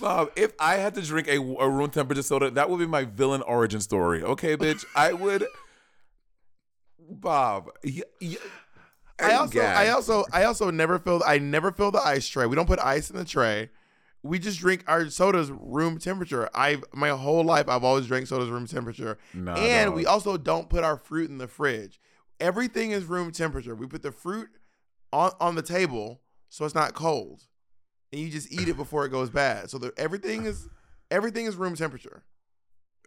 Bob, if I had to drink a, a room temperature soda, that would be my villain origin story. Okay, bitch, I would. Bob, y- y-
I also
gagged.
I also I also never fill I never fill the ice tray. We don't put ice in the tray. We just drink our sodas room temperature. I've my whole life I've always drank sodas room temperature.
Nah,
and we also don't put our fruit in the fridge. Everything is room temperature. We put the fruit on on the table so it's not cold. And you just eat it before it goes bad. So the, everything is everything is room temperature.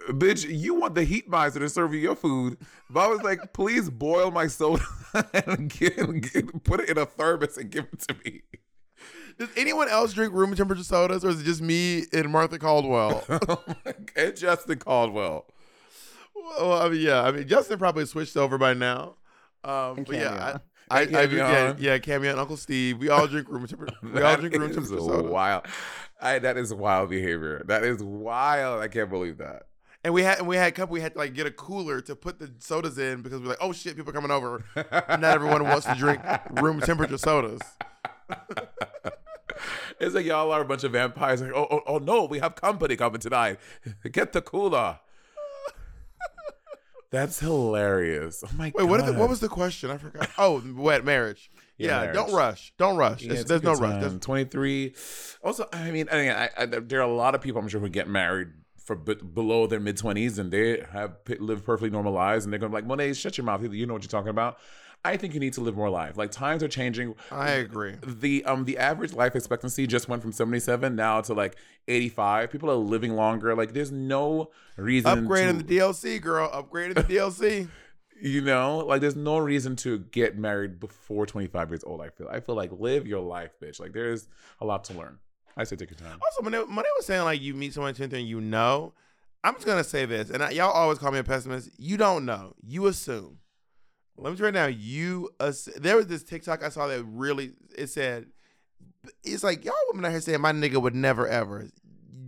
bitch, you want the heat miser to serve you your food. But I was like, please boil my soda and get, get- put it in a thermos and give it to me.
Does anyone else drink room temperature sodas, or is it just me and Martha Caldwell?
and Justin Caldwell.
Well, I mean, yeah, I mean, Justin probably switched over by now. Um, but yeah, I, I, yeah,
Cameo.
yeah, Cameo and Uncle Steve. We all drink room temperature. We all drink room temperature soda.
wild. I, that is wild behavior. That is wild. I can't believe that.
And we had and we had a couple. We had to like get a cooler to put the sodas in because we're like, oh shit, people are coming over. Not everyone wants to drink room temperature sodas.
It's like y'all are a bunch of vampires. Like, oh, oh, oh no, we have company coming tonight. Get the cooler. That's hilarious. Oh my
Wait,
god.
what, is the, what was the question? I forgot. Oh, wet marriage. Yeah,
marriage.
don't rush. Don't rush.
Yeah,
There's, no
your
rush. There's-
23. Also, I mean, I, I, I, there are a lot of people I'm sure who get married for b- below their mid 20s and they have lived perfectly normal lives and they're going to be like, Monét, shut your mouth. You know what you're talking about. I think you need to live more life. Like times are changing.
I agree.
The um the average life expectancy just went from 77 now to like 85. People are living longer. Like there's no reason
Upgrading
to,
the DLC, girl. Upgrading the DLC.
you know, like there's no reason to get married before 25 years old. I feel. I feel like live your life, bitch. Like there's a lot to learn. I say take your time.
Also, Monét, Monét was saying like you meet someone in 23 and you know. I'm just gonna say this, and I, y'all always call me a pessimist. You don't know. You assume. Let me tell you right now. You there was this TikTok I saw that really it said it's like y'all women out here saying my nigga would never ever.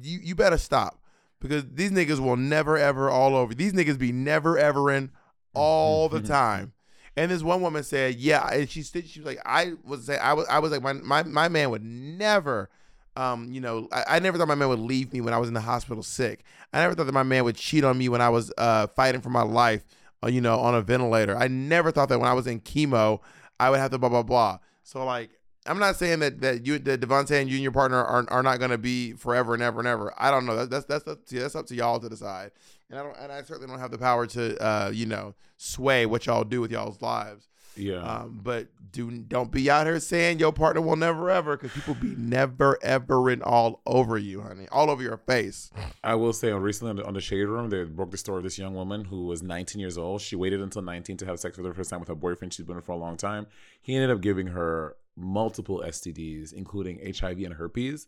You you better stop because these niggas will never ever all over. These niggas be never ever in all the time. And this one woman said, "Yeah," and she said she was like, "I was say I was I was like my my my man would never." Um, you know, I, I never thought my man would leave me when I was in the hospital sick. I never thought that my man would cheat on me when I was uh, fighting for my life, you know, on a ventilator. I never thought that when I was in chemo, I would have to blah blah blah. So like, I'm not saying that that you, that Devontae and you and your partner are, are not going to be forever and ever and ever. I don't know. That, that's that's up to that's up to y'all to decide. And I don't and I certainly don't have the power to uh, you know sway what y'all do with y'all's lives.
Yeah.
Um, but do don't be out here saying your partner will never ever, because people be never ever in all over you, honey, all over your face.
I will say, on recently on the, on the Shade Room, they broke the story of this young woman who was 19 years old. She waited until 19 to have sex for the first time with her boyfriend. She's been with for a long time. He ended up giving her multiple STDs, including HIV and herpes,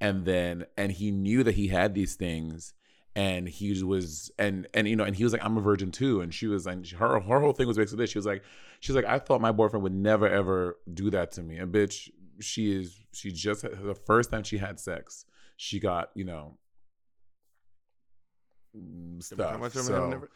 and then and he knew that he had these things. And he was, and and you know, and he was like, "I'm a virgin too." And she was, and her her whole thing was basically this. She was like, she's like, "I thought my boyfriend would never ever do that to me." And bitch, she is, she just the first time she had sex, she got, you know, mm, stuff.
How much women
So-
never-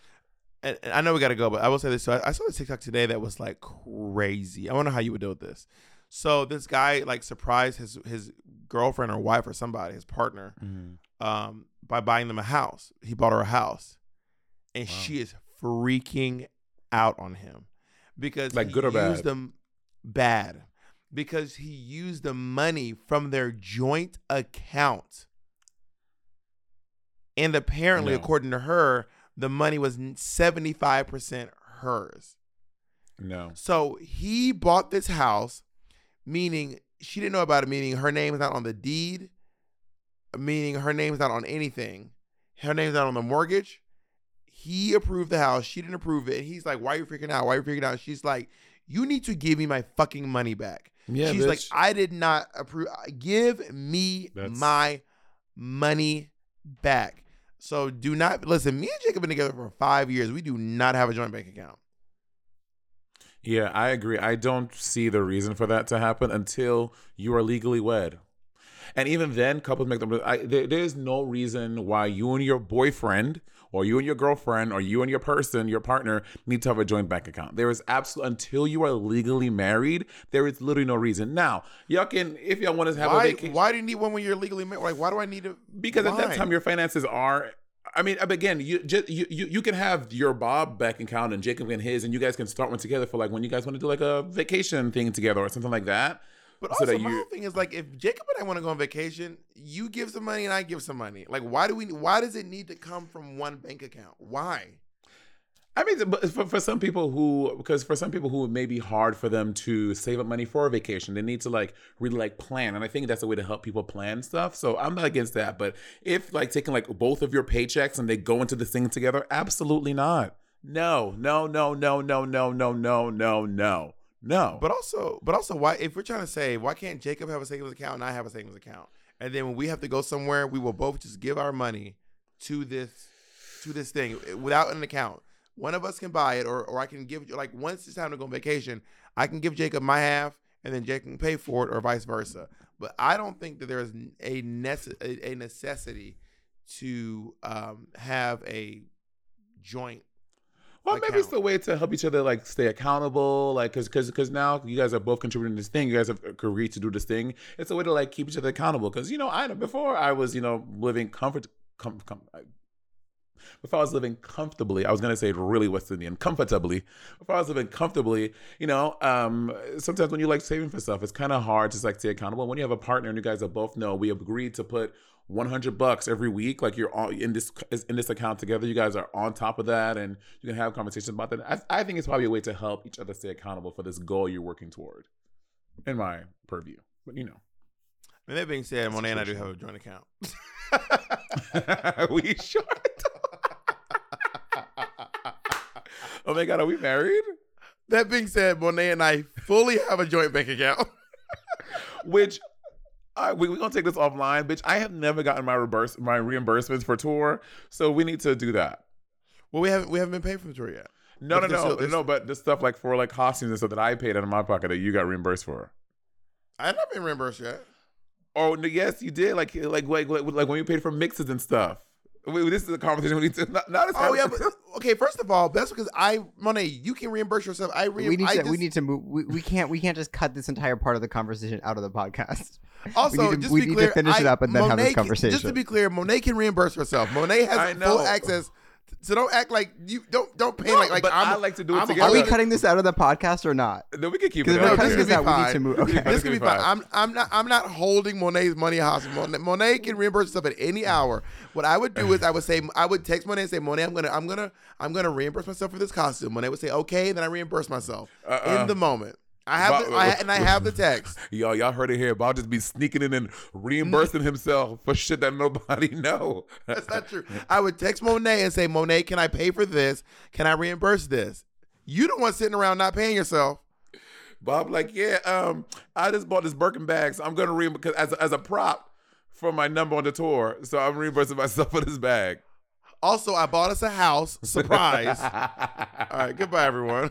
and, and I know we got to go, but I will say this. So I, I saw this TikTok today that was like crazy. I wonder how you would deal with this. So this guy like surprised his his girlfriend or wife or somebody, his partner,
Mhm.
Um, by buying them a house. He bought her a house, and she is freaking out on him because
Like
he
good or bad?
used them bad because he used the money from their joint account. And apparently,
No.
according to her, the money was 75% hers.
No.
So he bought this house, meaning she didn't know about it, meaning her name is not on the deed, meaning her name's not on anything. Her name's not on the mortgage. He approved the house. She didn't approve it. And he's like, Why are you freaking out? Why are you freaking out? She's like, You need to give me my fucking money back.
Yeah,
She's like. I did not approve. Uh, give me
That's-
my money back. So do not listen. Me and Jacob have been together for five years. We do not have a joint bank account.
Yeah, I agree. I don't see the reason for that to happen until you are legally wed. And even then, couples make them. I, there, there's no reason why you and your boyfriend, or you and your girlfriend, or you and your person, your partner, need to have a joint bank account. There is absolutely until you are legally married. There is literally no reason. Now, y'all can if y'all want to have
why,
a vacation.
why do you need one when you're legally married? Like, why do I need to?
Because at that time, your finances are. I mean, again, you just you, you you can have your Bob bank account and Jacob and his, and you guys can start one together for like when you guys want to do like a vacation thing together or something like that.
But
so
also,
that
my
you
whole thing is like, if Jacob and I want to go on vacation, you give some money and I give some money. Like, why do we? Why does it need to come from one bank account? Why?
I mean, but for, for some people who, because for some people who it may be hard for them to save up money for a vacation, they need to like really like plan. And I think that's a way to help people plan stuff. So I'm not against that. But if like taking like both of your paychecks and they go into this thing together, absolutely not. No, no, no, no, no, no, no, no, no, no, no.
But also, but also, why? If we're trying to say why can't Jacob have a savings account and I have a savings account? And then when we have to go somewhere, we will both just give our money to this to this thing without an account. One of us can buy it, or or I can give like once it's time to go on vacation, I can give Jacob my half, and then Jacob can pay for it, or vice versa. But I don't think that a nece- a a necessity to um, have a joint
Well, maybe it's the way to help each other like stay accountable, like because because because now you guys are both contributing to this thing. You guys have agreed to do this thing. It's a way to like keep each other accountable. Because you know, I know before I was you know living comfort com, com, I, before I was living comfortably, I was gonna say really West Indian, comfortably. Before I was living comfortably, you know, um, sometimes when you like saving for stuff, it's kind of hard to like stay accountable. When you have a partner and you guys are both know we agreed to put 100 bucks every week, like you're all in this in this account together. You guys are on top of that, and you can have conversations about that. I, I think it's probably a way to help each other stay accountable for this goal you're working toward, in my purview. But you know,
And that being said, Monét and I do have a joint account.
we sure Oh my god, are we married?
That being said, Monét and I fully have a joint bank account.
Which We, we're gonna take this offline, bitch. I have never gotten my reverse my reimbursements for tour, so we need to do that.
Well, we haven't we haven't been paid for the tour yet.
No,
But
no, no,
still-
no. But the stuff like for like costumes and stuff that I paid out of my pocket that you got reimbursed for.
I've not been reimbursed yet.
Oh no, yes, you did. Like like like like, like when you paid for mixes and stuff. Wait, this is a conversation we need to. Not, not
Oh yeah, but okay. First of all, that's because I Monét, you can reimburse yourself. I re-
we need
I
to
just,
we need to move. We, we can't we can't just cut this entire part of the conversation out of the podcast.
Also,
we need to,
just
we
to be
need
clear,
to finish it
I-
up and then have
Monét
this
can-
conversation.
just to be clear, Monét can reimburse herself.
Monét
has full access So don't act like you don't don't paint like like
but
I'm,
I like to do it
I'm-
together.
Are we cutting this out of the podcast or not?
No, we can keep
Because
it.
if we're
out
this out, we need to move. Okay.
This could be fine. I'm I'm not I'm not holding Monét's money hostage. Monét, Monét can reimburse herself at any hour. What I would do is I would say I would text Monét and say Monét I'm gonna I'm gonna I'm gonna reimburse myself for this costume. Monét would say okay, and then I reimburse myself
Uh-uh.
in the moment. I have the, I, and I have the text.
Y'all, y'all heard it here. Bob just be sneaking in and reimbursing himself for shit that nobody know.
That's not true. I would text Monét and say Monét, can I pay for this? Can I reimburse this? You the one sitting around not paying yourself.
Bob, like, yeah, um, I just bought this Birkin bag, so I'm gonna reimburse as as a prop for my number on the tour. So I'm reimbursing myself for this bag.
Also, I bought us a house. Surprise. All right, goodbye, everyone.